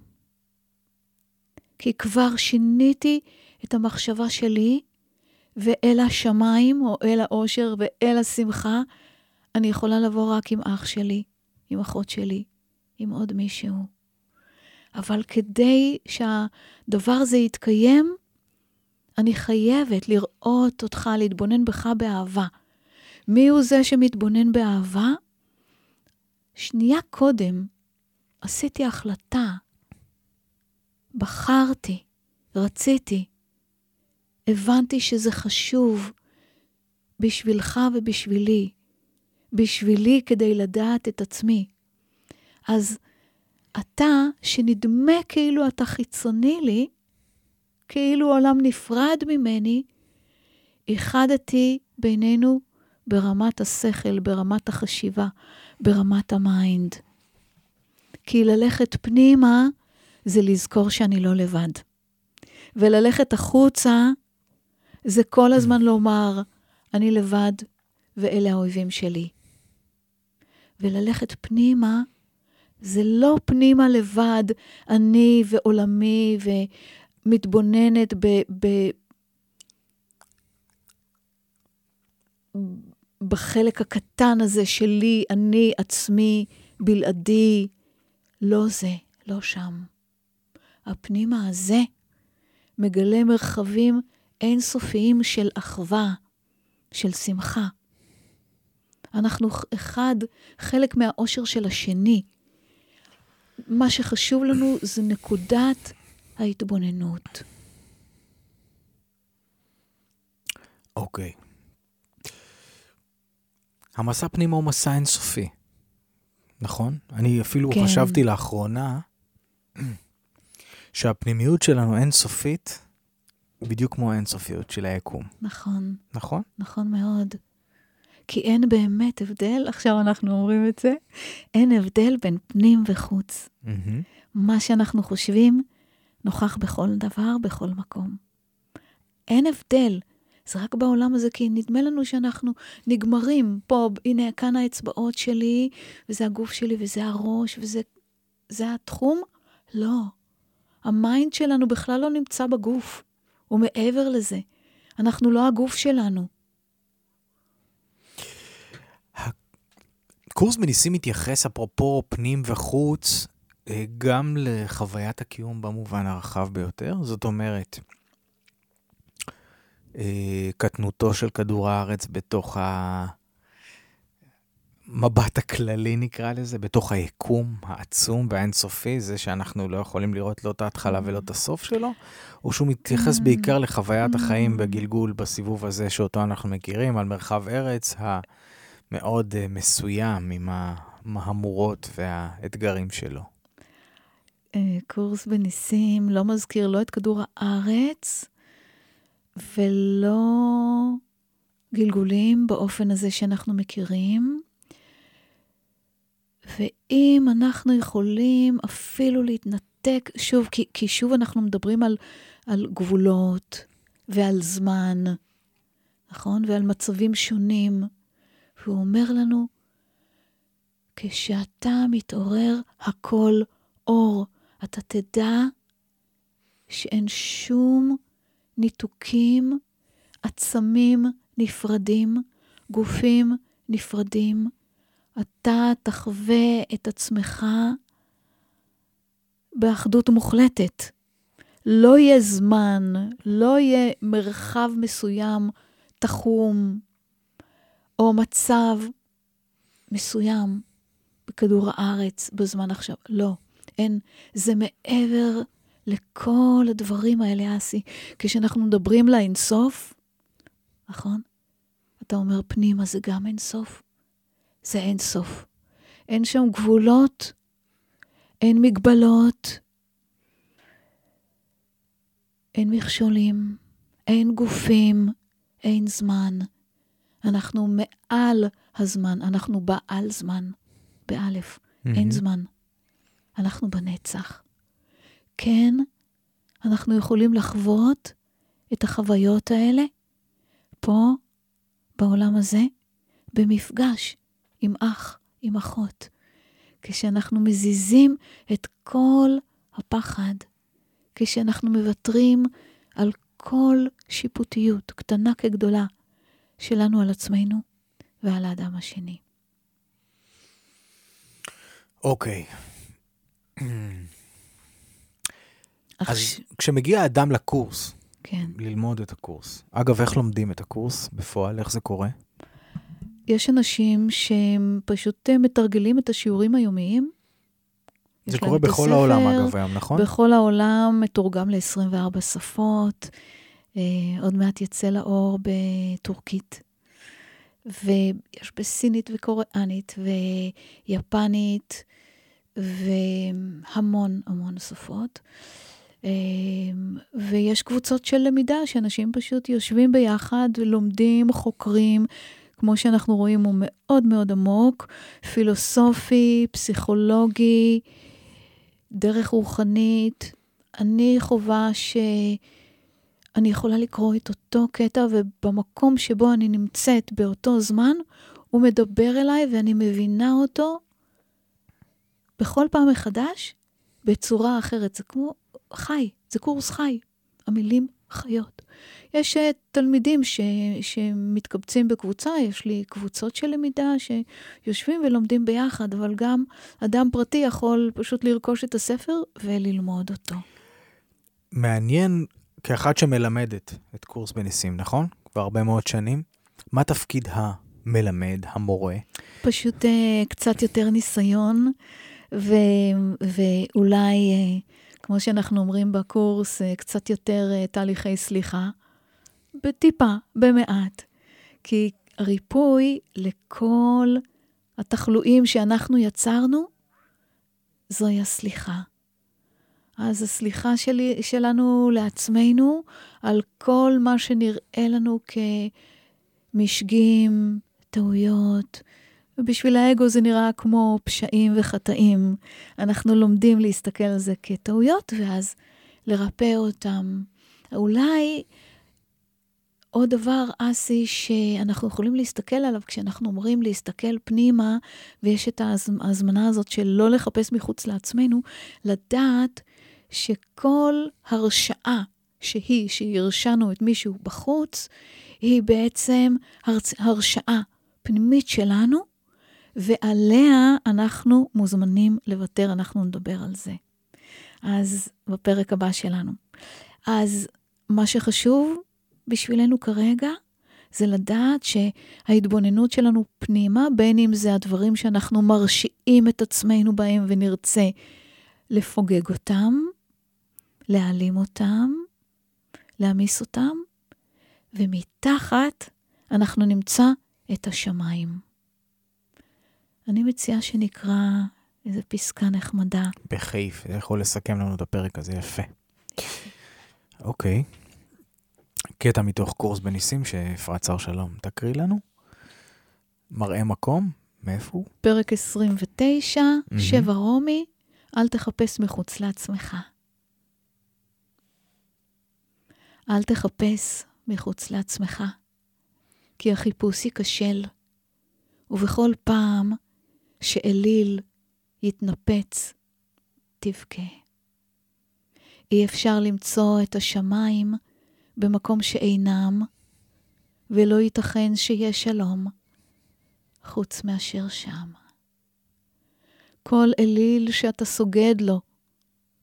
כי כבר שיניתי את המחשבה שלי, ואל השמיים, או אל האושר ואל השמחה, אני יכולה לבוא רק עם אח שלי, עם אחות שלי, עם עוד מישהו. אבל כדי שהדבר הזה יתקיים, אני חייבת לראות אותך, להתבונן בך באהבה. מי הוא זה שמתבונן באהבה? שנייה קודם עשיתי החלטה, בחרתי, רציתי, הבנתי שזה חשוב בשבילך ובשבילי, בשבילי כדי לדעת את עצמי. אז אתה, שנדמה כאילו אתה חיצוני לי, כאילו עולם נפרד ממני, איחדתי בינינו ברמת השכל, ברמת החשיבה, ברמת ה mind. כי ללכת פנימה זה לזכור שאני לא לבד. וללכת החוצה זה כל הזמן לומר, אני לבד ואלה האויבים שלי. וללכת פנימה זה לא פנימה לבד, אני ועולמי ומתבוננת ב... ב בחלק הקטן הזה שלי, אני עצמי, בלעדי. לא זה, לא שם. הפנימה הזה מגלה מרחבים אינסופיים של אחווה, של שמחה. אנחנו אחד, חלק מהאושר של השני. מה שחשוב לנו זה נקודת ההתבוננות. אוקיי. Okay. המסע פנימה הוא מסע אינסופי, נכון? אני אפילו כן. חשבתי לאחרונה שהפנימיות שלנו אינסופית, בדיוק כמו האינסופיות של היקום. נכון. נכון? נכון מאוד. כי אין באמת הבדל, עכשיו אנחנו אומרים את זה, אין הבדל בין פנים וחוץ. Mm-hmm. מה שאנחנו חושבים נוכח בכל דבר, בכל מקום. אין הבדל. זה רק בעולם הזה, כי נדמה לנו שאנחנו נגמרים פה, הנה, כאן האצבעות שלי, וזה הגוף שלי, וזה הראש, וזה זה התחום. לא. ה mind שלנו בכלל לא נמצא בגוף, הוא מעבר לזה. אנחנו לא הגוף שלנו. קורס בניסים מתייחס, אפרופו פנים וחוץ, אה, גם לחוויית הקיום במובן הרחב ביותר. זאת אומרת, קטנותו של כדור הארץ בתוך המבט הכללי, נקרא לזה, בתוך היקום העצום והאינסופי, זה שאנחנו לא יכולים לראות לא את ההתחלה ולא את הסוף שלו, או שהוא מתייחס בעיקר לחוויית החיים בגלגול, בסיבוב הזה שאותו אנחנו מכירים, על מרחב ארץ, ה... מאוד uh, מסוים עם המהמורות והאתגרים שלו. אה, קורס בניסים לא מזכיר לא את כדור הארץ ולא גלגולים באופן הזה שאנחנו מכירים. ואם אנחנו יכולים אפילו להתנתק, שוב, כי, כי שוב אנחנו מדברים על, על גבולות ועל זמן, נכון? ועל מצבים שונים. והוא אומר לנו, כשאתה מתעורר, הכל אור. אתה תדע שאין שום ניתוקים, עצמים נפרדים, גופים נפרדים. אתה תחווה את עצמך באחדות מוחלטת. לא יהיה זמן, לא יהיה מרחב מסוים תחום, או מצב מסוים בכדור הארץ בזמן עכשיו. לא, אין. זה מעבר לכל הדברים האלה, אסי. כשאנחנו מדברים לאינסוף, נכון? אתה אומר פנימה זה גם אינסוף? זה אינסוף. אין שם גבולות, אין מגבלות, אין מכשולים, אין גופים, אין זמן. אנחנו מעל הזמן, אנחנו בעל זמן, באלף, mm-hmm. אין זמן. אנחנו בנצח. כן, אנחנו יכולים לחוות את החוויות האלה פה, בעולם הזה, במפגש עם אח, עם אחות. כשאנחנו מזיזים את כל הפחד, כשאנחנו מוותרים על כל שיפוטיות, קטנה כגדולה, שלנו על עצמנו ועל האדם השני. אוקיי. אז כשמגיע האדם לקורס, כן. ללמוד את הקורס, אגב, איך לומדים את הקורס בפועל? איך זה קורה? יש אנשים שהם פשוט אה, מתרגלים את השיעורים היומיים. זה קורה בכל הספר, העולם, אגב, היום, נכון? בכל העולם מתורגם ל-24 שפות. אה, עוד מעט יצא לאור בטורקית. ויש בסינית וקוריאנית ויפנית והמון המון שפות. אה, ויש קבוצות של למידה שאנשים פשוט יושבים ביחד, לומדים, חוקרים. כמו שאנחנו רואים, הוא מאוד מאוד עמוק, פילוסופי, פסיכולוגי, דרך רוחנית. אני חווה שאני יכולה לקרוא את אותו קטע, ובמקום שבו אני נמצאת באותו זמן, הוא מדבר אליי ואני מבינה אותו בכל פעם מחדש בצורה אחרת. זה כמו חי, זה קורס חי. המילים חיות. יש אה, תלמידים ש, שמתקבצים בקבוצה, יש לי קבוצות של למידה שיושבים ולומדים ביחד, אבל גם אדם פרטי יכול פשוט לרכוש את הספר וללמוד אותו. מעניין, כאחת שמלמדת את קורס בניסים, נכון? כבר הרבה מאוד שנים. מה תפקיד המלמד, המורה? פשוט uh, קצת יותר ניסיון, ו, ואולי... Uh, כמו שאנחנו אומרים בקורס, אה, קצת יותר אה, תהליכי סליחה, בטיפה, במעט. כי ריפוי לכל התחלואים שאנחנו יצרנו, זוהי הסליחה. אז הסליחה שלי, שלנו לעצמנו על כל מה שנראה לנו כמשגים, טעויות, ובשביל האגו זה נראה כמו פשעים וחטאים. אנחנו לומדים להסתכל על זה כטעויות, ואז לרפא אותם. אולי עוד דבר, אסי, שאנחנו יכולים להסתכל עליו כשאנחנו אומרים להסתכל פנימה, ויש את ההזמנה הזאת של לא לחפש מחוץ לעצמנו, לדעת שכל הרשעה שהיא, שהרשענו את מישהו בחוץ, היא בעצם הרשעה פנימית שלנו, ועליה אנחנו מוזמנים לוותר, אנחנו נדבר על זה. אז בפרק הבא שלנו. אז מה שחשוב בשבילנו כרגע, זה לדעת שההתבוננות שלנו פנימה, בין אם זה הדברים שאנחנו מרשיעים את עצמנו בהם ונרצה לפוגג אותם, להעלים אותם, להעמיס אותם, ומתחת אנחנו נמצא את השמיים. אני מציעה שנקרא איזה פסקה נחמדה. בחיף, זה יכול לסכם לנו את הפרק הזה יפה. אוקיי. קטע מתוך קורס בניסים שאפרת שר שלום תקריא לנו. מראה מקום, מאיפה הוא? פרק 29, מהמם. שבע רומי, אל תחפש מחוץ לעצמך. אל תחפש מחוץ לעצמך, כי החיפוש ייכשל, ובכל פעם שאליל יתנפץ, תבכה. אי אפשר למצוא את השמיים במקום שאינם, ולא ייתכן שיהיה שלום חוץ מאשר שם. כל אליל שאתה סוגד לו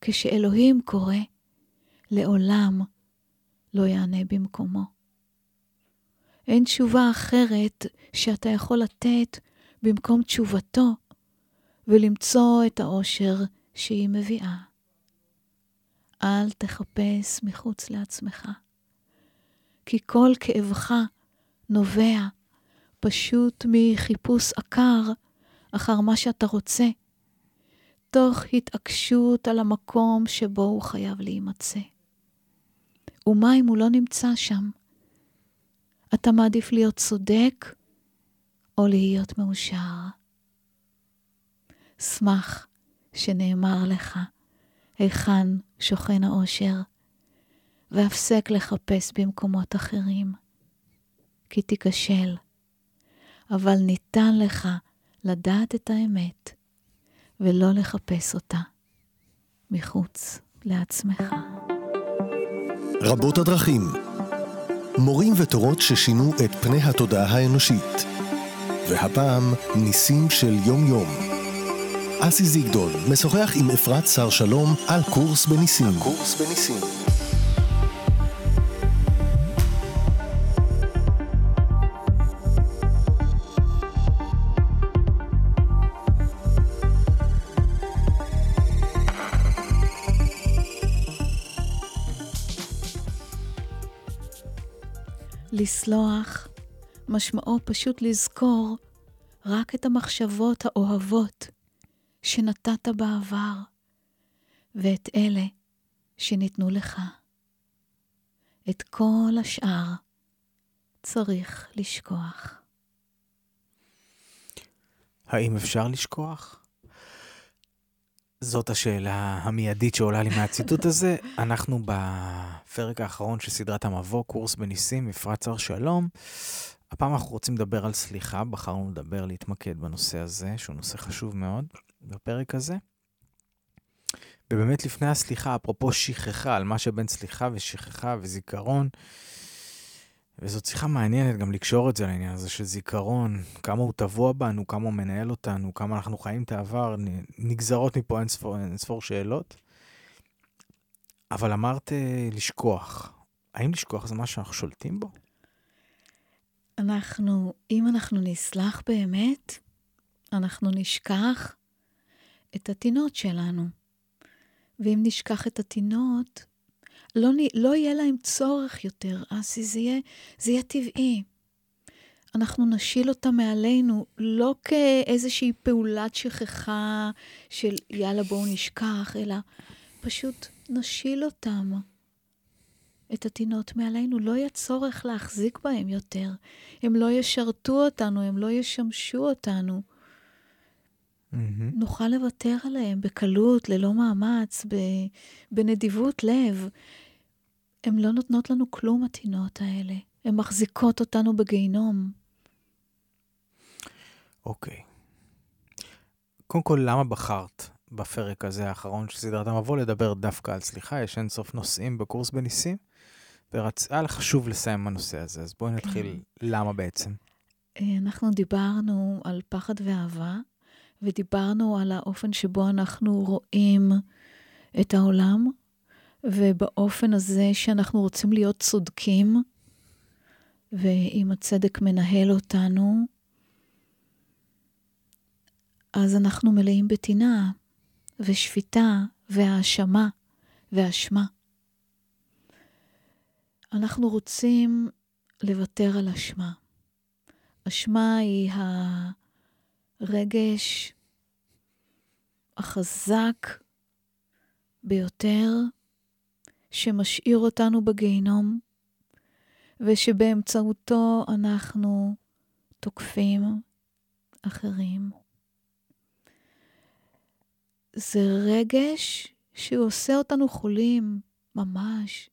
כשאלוהים קורא, לעולם לא יענה במקומו. אין תשובה אחרת שאתה יכול לתת במקום תשובתו ולמצוא את האושר שהיא מביאה. אל תחפש מחוץ לעצמך, כי כל כאבך נובע פשוט מחיפוש עקר אחר מה שאתה רוצה, תוך התעקשות על המקום שבו הוא חייב להימצא. ומה אם הוא לא נמצא שם? אתה מעדיף להיות צודק או להיות מאושר? שמח שנאמר לך היכן שוכן האושר, והפסק לחפש במקומות אחרים, כי תיכשל. אבל ניתן לך לדעת את האמת ולא לחפש אותה מחוץ לעצמך. רבות הדרכים. מורים ותורות ששינו את פני התודעה האנושית. והפעם, ניסים של יום-יום. אסי זיגדון משוחח עם אפרת שר שלום על קורס בניסים. קורס בניסים. לסלוח משמעו פשוט לזכור רק את המחשבות האוהבות שנתת בעבר, ואת אלה שניתנו לך. את כל השאר צריך לשכוח. האם אפשר לשכוח? זאת השאלה המיידית שעולה לי מהציטוט הזה. אנחנו בפרק האחרון של סדרת המבוא, קורס בניסים, אפרת שר שלום. הפעם אנחנו רוצים לדבר על סליחה, בחרנו לדבר, להתמקד בנושא הזה, שהוא נושא חשוב מאוד בפרק הזה. ובאמת לפני הסליחה, אפרופו שכחה, על מה שבין סליחה ושכחה וזיכרון, וזאת שיחה מעניינת גם לקשור את זה לעניין הזה של זיכרון, כמה הוא טבוע בנו, כמה הוא מנהל אותנו, כמה אנחנו חיים את העבר, נגזרות מפה אין ספור, אין ספור שאלות. אבל אמרת אה, לשכוח. האם לשכוח זה משהו שאנחנו שולטים בו? אנחנו, אם אנחנו נסלח באמת, אנחנו נשכח את הטינות שלנו. ואם נשכח את הטינות, לא, לא יהיה להם צורך יותר, אסי, זה יהיה, זה יהיה טבעי. אנחנו נשיל אותם מעלינו, לא כאיזושהי פעולת שכחה של יאללה בואו נשכח, אלא פשוט נשיל אותם. את הטינות מעלינו, לא יהיה צורך להחזיק בהם יותר. הם לא ישרתו אותנו, הם לא ישמשו אותנו. מהמם. נוכל לוותר עליהם בקלות, ללא מאמץ, ב- בנדיבות לב. הן לא נותנות לנו כלום, הטינות האלה. הן מחזיקות אותנו בגיהינום. אוקיי. קודם כל, למה בחרת בפרק הזה האחרון של סדרת המבוא לדבר דווקא על סליחה? יש אין סוף נושאים בקורס בניסים, והיה לך חשוב לסיים עם הנושא הזה, אז בואי נתחיל למה בעצם. אה, אנחנו דיברנו על פחד ואהבה, ודיברנו על האופן שבו אנחנו רואים את העולם, ובאופן הזה שאנחנו רוצים להיות צודקים, ואם הצדק מנהל אותנו, אז אנחנו מלאים בטינה, ושפיטה, והאשמה, ואשמה. אנחנו רוצים לוותר על אשמה. אשמה היא הרגש החזק ביותר שמשאיר אותנו בגיהינום, ושבאמצעותו אנחנו תוקפים אחרים. זה רגש שהוא עושה אותנו חולים, ממש.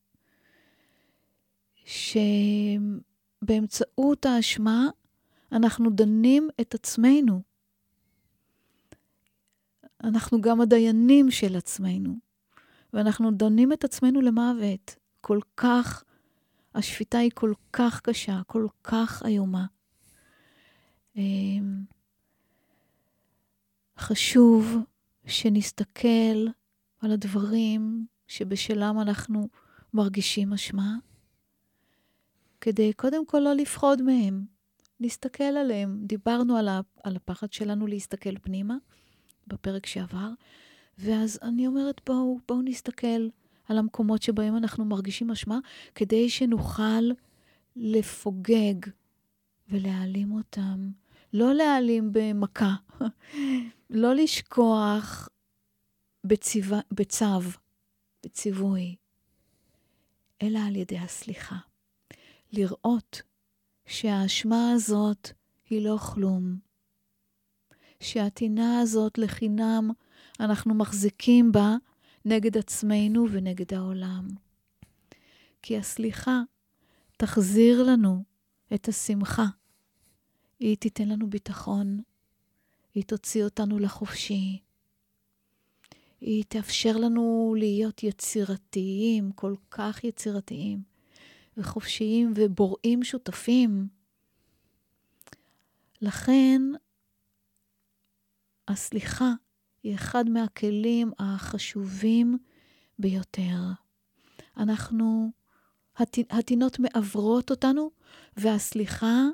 שבאמצעות האשמה אנחנו דנים את עצמנו. אנחנו גם הדיינים של עצמנו, ואנחנו דנים את עצמנו למוות. כל כך, השפיטה היא כל כך קשה, כל כך איומה. אמ, חשוב שנסתכל על הדברים שבשלם אנחנו מרגישים אשמה, כדי קודם כל לא לפחוד מהם, להסתכל עליהם. דיברנו על, הפחד שלנו להסתכל פנימה בפרק שעבר, ואז אני אומרת, בואו, בואו נסתכל על המקומות שבהם אנחנו מרגישים אשמה, כדי שנוכל לפוגג ולהעלים אותם. לא להעלים במכה, לא לשכוח בצו, בציווי, אלא על ידי הסליחה. לראות שהאשמה הזאת היא לא כלום, שהטינה הזאת לחינם אנחנו מחזיקים בה נגד עצמנו ונגד העולם. כי הסליחה תחזיר לנו את השמחה. היא תיתן לנו ביטחון, היא תוציא אותנו לחופשי. היא תאפשר לנו להיות יצירתיים, כל כך יצירתיים, וחופשיים ובוראים שותפים. לכן, הסליחה היא אחד מהכלים החשובים ביותר. אנחנו, הטינות מעוורות אותנו, והסליחה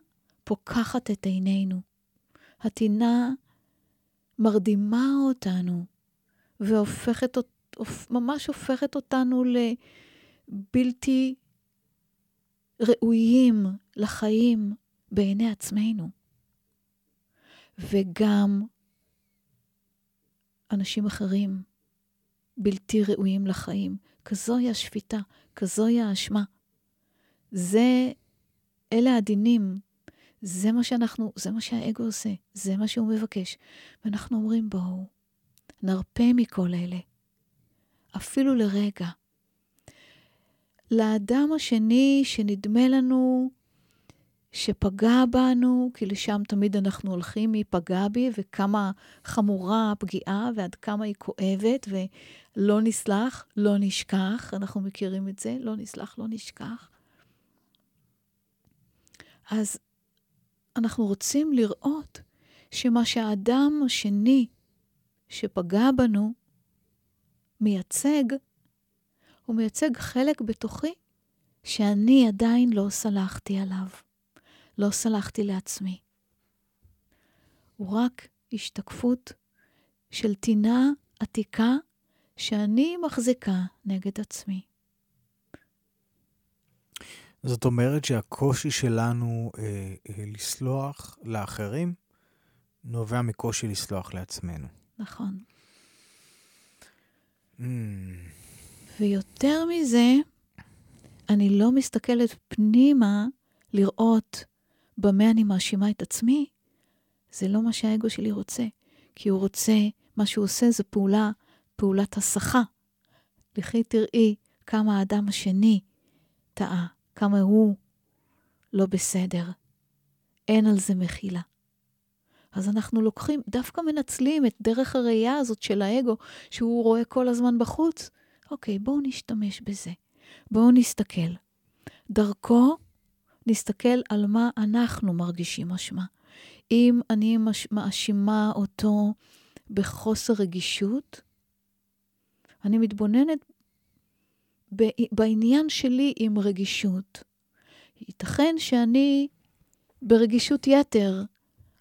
פוקחת את עינינו. הטינה מרדימה אותנו והופכת, ממש הופכת אותנו לבלתי ראויים לחיים בעיני עצמנו. וגם אנשים אחרים בלתי ראויים לחיים. כזוהי השפיטה, כזוהי האשמה. זה, אלה הדינים זה מה שאנחנו, זה מה שהאגו עושה, זה מה שהוא מבקש. ואנחנו אומרים, בואו, נרפה מכל אלה, אפילו לרגע. לאדם השני שנדמה לנו שפגע בנו, כי לשם תמיד אנחנו הולכים, מי פגע בי וכמה חמורה הפגיעה ועד כמה היא כואבת, ולא נסלח, לא נשכח, אנחנו מכירים את זה, לא נסלח, לא נשכח. אז אנחנו רוצים לראות שמה שהאדם השני שפגע בנו מייצג, הוא מייצג חלק בתוכי שאני עדיין לא סלחתי עליו, לא סלחתי לעצמי. הוא רק השתקפות של טינה עתיקה שאני מחזיקה נגד עצמי. זאת אומרת שהקושי שלנו אה, אה, לסלוח לאחרים נובע מקושי לסלוח לעצמנו. נכון. Mm. ויותר מזה, אני לא מסתכלת פנימה לראות במה אני מאשימה את עצמי. זה לא מה שהאגו שלי רוצה, כי הוא רוצה, מה שהוא עושה זה פעולה, פעולת הסחה. לכי תראי כמה האדם השני טעה. כמה הוא לא בסדר. אין על זה מחילה. אז אנחנו לוקחים, דווקא מנצלים את דרך הראייה הזאת של האגו, שהוא רואה כל הזמן בחוץ. אוקיי, בואו נשתמש בזה. בואו נסתכל. דרכו נסתכל על מה אנחנו מרגישים אשמה. אם אני מש... מאשימה אותו בחוסר רגישות, אני מתבוננת בעניין שלי עם רגישות. ייתכן שאני ברגישות יתר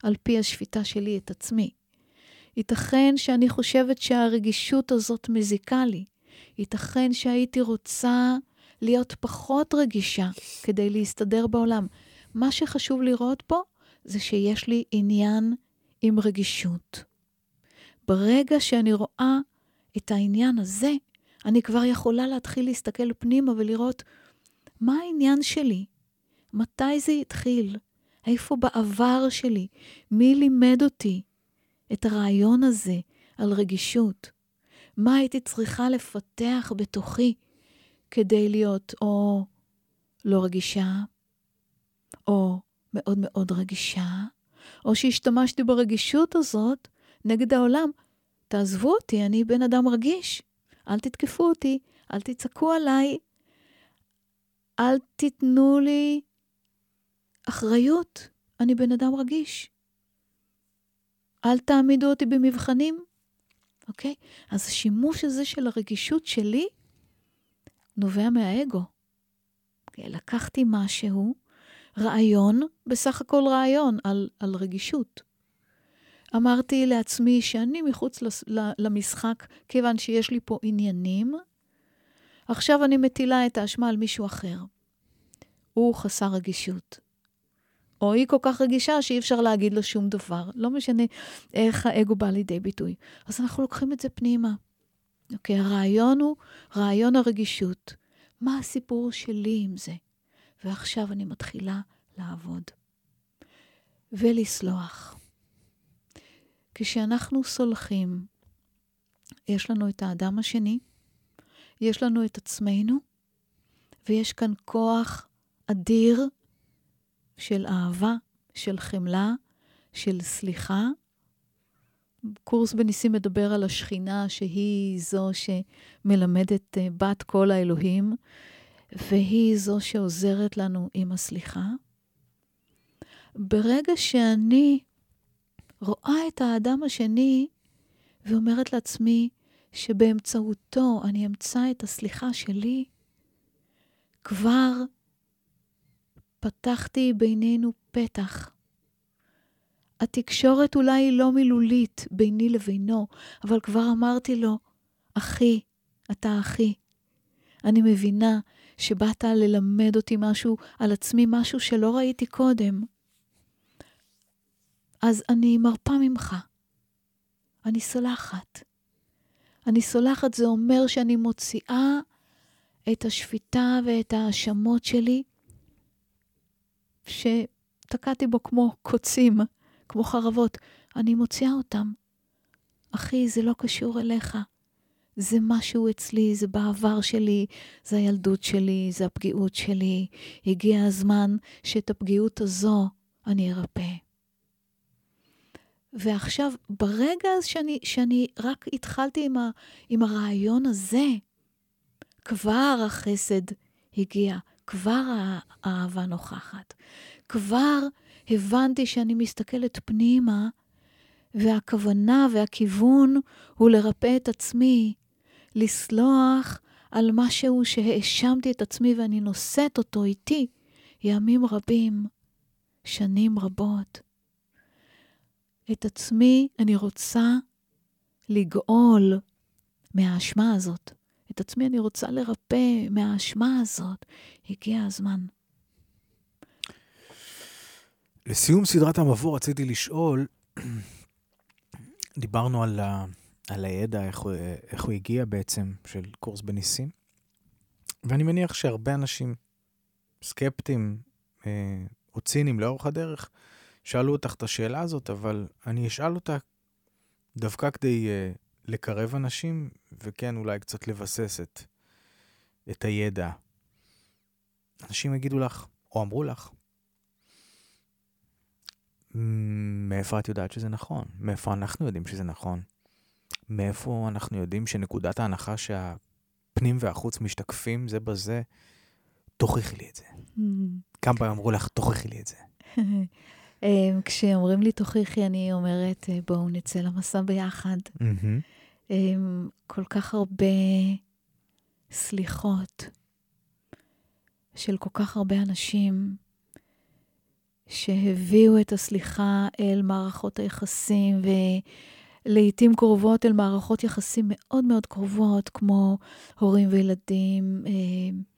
על פי השפיטה שלי את עצמי. ייתכן שאני חושבת שהרגישות הזאת מזיקה לי. ייתכן שהייתי רוצה להיות פחות רגישה כדי להסתדר בעולם. מה שחשוב לראות פה זה שיש לי עניין עם רגישות. ברגע שאני רואה את העניין הזה, אני כבר יכולה להתחיל להסתכל פנימה ולראות מה העניין שלי, מתי זה התחיל, איפה בעבר שלי, מי לימד אותי את הרעיון הזה על רגישות, מה הייתי צריכה לפתח בתוכי כדי להיות או לא רגישה, או מאוד מאוד רגישה, או שהשתמשתי ברגישות הזאת נגד העולם. תעזבו אותי, אני בן אדם רגיש. אל תתקפו אותי, אל תצעקו עליי, אל תיתנו לי אחריות, אני בן אדם רגיש. אל תעמידו אותי במבחנים, אוקיי? אז השימוש הזה של הרגישות שלי נובע מהאגו. אוקיי? לקחתי משהו, רעיון, בסך הכל רעיון על, על רגישות. אמרתי לעצמי שאני מחוץ למשחק, כיוון שיש לי פה עניינים. עכשיו אני מטילה את האשמה על מישהו אחר. הוא חסר רגישות. או היא כל כך רגישה שאי אפשר להגיד לו שום דבר. לא משנה איך האגו בא לידי ביטוי. אז אנחנו לוקחים את זה פנימה. אוקיי, הרעיון הוא רעיון הרגישות. מה הסיפור שלי עם זה? ועכשיו אני מתחילה לעבוד. ולסלוח. כשאנחנו סולחים, יש לנו את האדם השני, יש לנו את עצמנו, ויש כאן כוח אדיר של אהבה, של חמלה, של סליחה. קורס בניסים מדבר על השכינה, שהיא זו שמלמדת אה, בת כל האלוהים, והיא זו שעוזרת לנו עם הסליחה. ברגע שאני רואה את האדם השני ואומרת לעצמי שבאמצעותו אני אמצא את הסליחה שלי, כבר פתחתי בינינו פתח. התקשורת אולי היא לא מילולית ביני לבינו, אבל כבר אמרתי לו, אחי, אתה אחי. אני מבינה שבאת ללמד אותי משהו על עצמי, משהו שלא ראיתי קודם. אז אני מרפה ממך. אני סולחת. אני סולחת זה אומר שאני מוציאה את השפיטה ואת ההאשמות שלי, שתקעתי בו כמו קוצים, כמו חרבות. אני מוציאה אותם. אחי, זה לא קשור אליך. זה משהו אצלי, זה בעבר שלי, זה הילדות שלי, זה הפגיעות שלי. הגיע הזמן שאת הפגיעות הזו אני ארפא. ועכשיו, ברגע שאני, שאני רק התחלתי עם, ה, עם הרעיון הזה, כבר החסד הגיע, כבר האהבה נוכחת. כבר הבנתי שאני מסתכלת פנימה, והכוונה והכיוון הוא לרפא את עצמי, לסלוח על משהו שהאשמתי את עצמי ואני נושאת אותו איתי ימים רבים, שנים רבות. את עצמי אני רוצה לגאול מהאשמה הזאת. את עצמי אני רוצה לרפא מהאשמה הזאת. הגיע הזמן. לסיום סדרת המבוא רציתי לשאול, דיברנו על, ה, על הידע, איך הוא, איך הוא הגיע בעצם, של קורס בניסים, ואני מניח שהרבה אנשים סקפטיים אה, או ציניים לאורך הדרך, שאלו אותך את השאלה הזאת, אבל אני אשאל אותה דווקא כדי uh, לקרב אנשים, וכן, אולי קצת לבסס את, את הידע. אנשים יגידו לך, או אמרו לך, מאיפה את יודעת שזה נכון? מאיפה אנחנו יודעים שזה נכון? מאיפה אנחנו יודעים שנקודת ההנחה שהפנים והחוץ משתקפים זה בזה? תוכיחי לי את זה. Mm. כמה פעמים אמרו לך, תוכיחי לי את זה. אמ, כשאומרים לי תוכיחי, אני אומרת, אה, בואו נצא למסע ביחד. Mm-hmm. כל כך הרבה סליחות של כל כך הרבה אנשים שהביאו את הסליחה אל מערכות היחסים, ולעיתים קרובות אל מערכות יחסים מאוד מאוד קרובות, כמו הורים וילדים, אמ,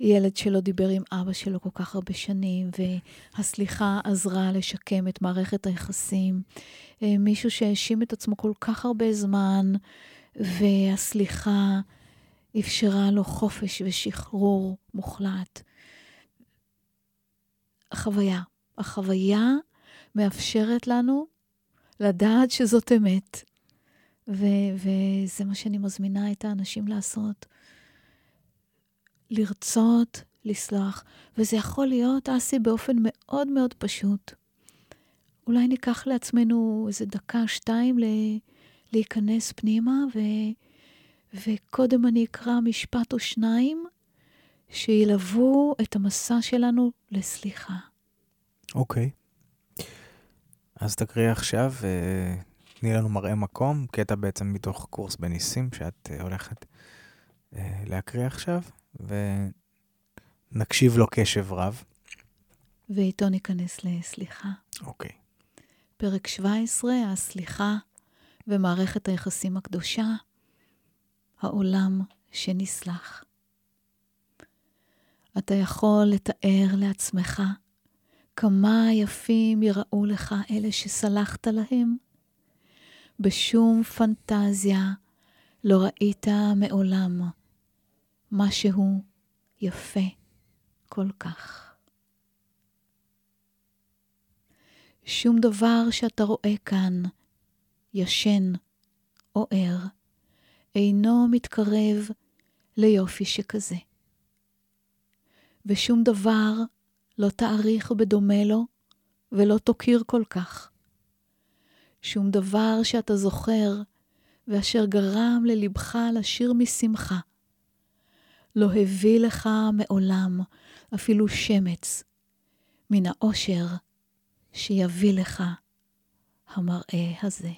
ילד שלא דיבר עם אבא שלו כל כך הרבה שנים, והסליחה עזרה לשקם את מערכת היחסים. אה, מישהו שהאשים את עצמו כל כך הרבה זמן, והסליחה אפשרה לו חופש ושחרור מוחלט. החוויה, החוויה מאפשרת לנו לדעת שזאת אמת. ו- וזה מה שאני מזמינה את האנשים לעשות. לרצות לסלוח, וזה יכול להיות, אסי, באופן מאוד מאוד פשוט. אולי ניקח לעצמנו איזה דקה, שתיים, ל- להיכנס פנימה, ו- וקודם אני אקרא משפט או שניים שילוו את המסע שלנו לסליחה. אוקיי. Okay. אז תקריאי עכשיו, ותני לנו מראה מקום, קטע בעצם מתוך קורס בניסים שאת uh, הולכת uh, להקריא עכשיו, ונקשיב לו קשב רב. ואיתו ניכנס לסליחה. אוקיי. Okay. פרק 17, הסליחה ומערכת היחסים הקדושה, העולם שנסלח. אתה יכול לתאר לעצמך כמה יפים יראו לך אלה שסלחת להם? בשום פנטזיה לא ראית מעולם משהו יפה כל כך. שום דבר שאתה רואה כאן, ישן או ער, אינו מתקרב ליופי שכזה. ושום דבר לא תעריך בדומה לו ולא תוקיר כל כך. שום דבר שאתה זוכר ואשר גרם ללבך לשיר משמחה, לא הביא לך מעולם אפילו שמץ מן האושר שיביא לך המראה הזה.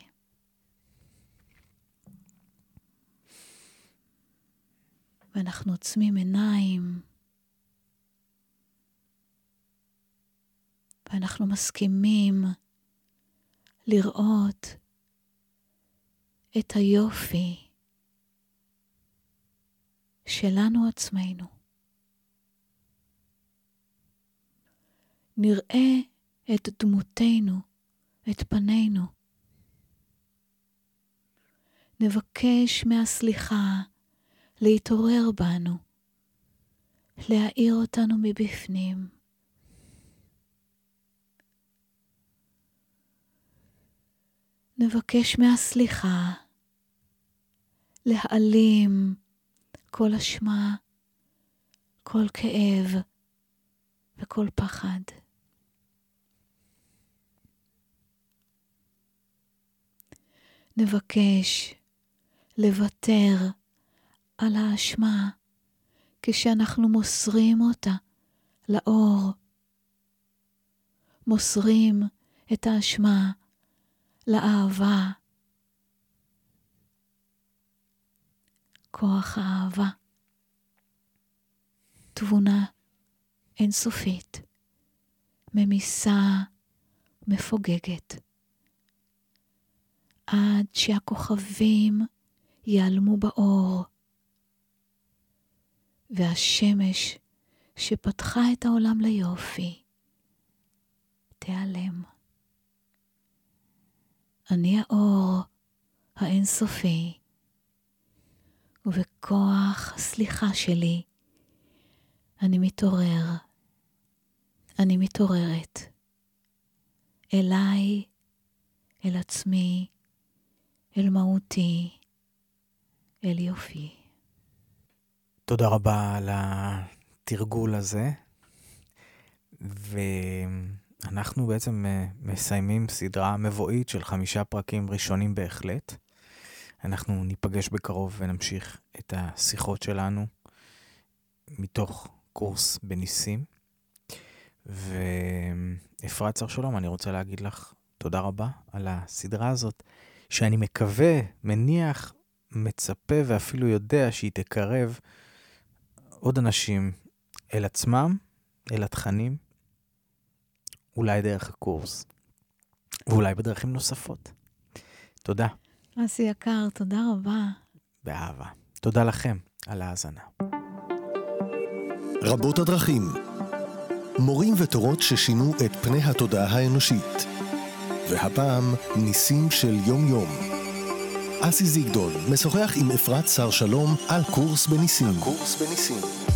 ואנחנו עוצמים עיניים, ואנחנו מסכימים לראות את היופי שלנו עצמנו. נראה את דמותנו, את פנינו. נבקש מהסליחה להתעורר בנו, להאיר אותנו מבפנים. נבקש מהסליחה להעלים כל אשמה, כל כאב וכל פחד. נבקש לוותר על האשמה כשאנחנו מוסרים אותה לאור. מוסרים את האשמה לאהבה. כוח האהבה. תבונה אינסופית, ממיסה, מפוגגת. עד שהכוכבים ייעלמו באור, והשמש שפתחה את העולם ליופי תיעלם. אני האור האינסופי, ובכוח הסליחה שלי אני מתעורר, אני מתעוררת אליי, אל עצמי, אל מהותי, אל יופי. תודה רבה על התרגול הזה. ואנחנו בעצם אה, מסיימים סדרה מבואית של חמישה פרקים ראשונים בהחלט. אנחנו ניפגש בקרוב ונמשיך את השיחות שלנו מתוך קורס בניסים. ואפרת שר שלום, אני רוצה להגיד לך תודה רבה על הסדרה הזאת, שאני מקווה, מניח, מצפה ואפילו יודע שהיא תקרב עוד אנשים אל עצמם, אל התכנים, אולי דרך הקורס, ואולי בדרכים נוספות. תודה. אסי יקר, תודה רבה. באהבה. תודה לכם על ההאזנה. רבות הדרכים. מורים ותורות ששינו את פני התודעה האנושית. והפעם, ניסים של יום-יום. אסי זיגדון משוחח עם אפרת שר שלום על קורס בניסים. קורס בניסים.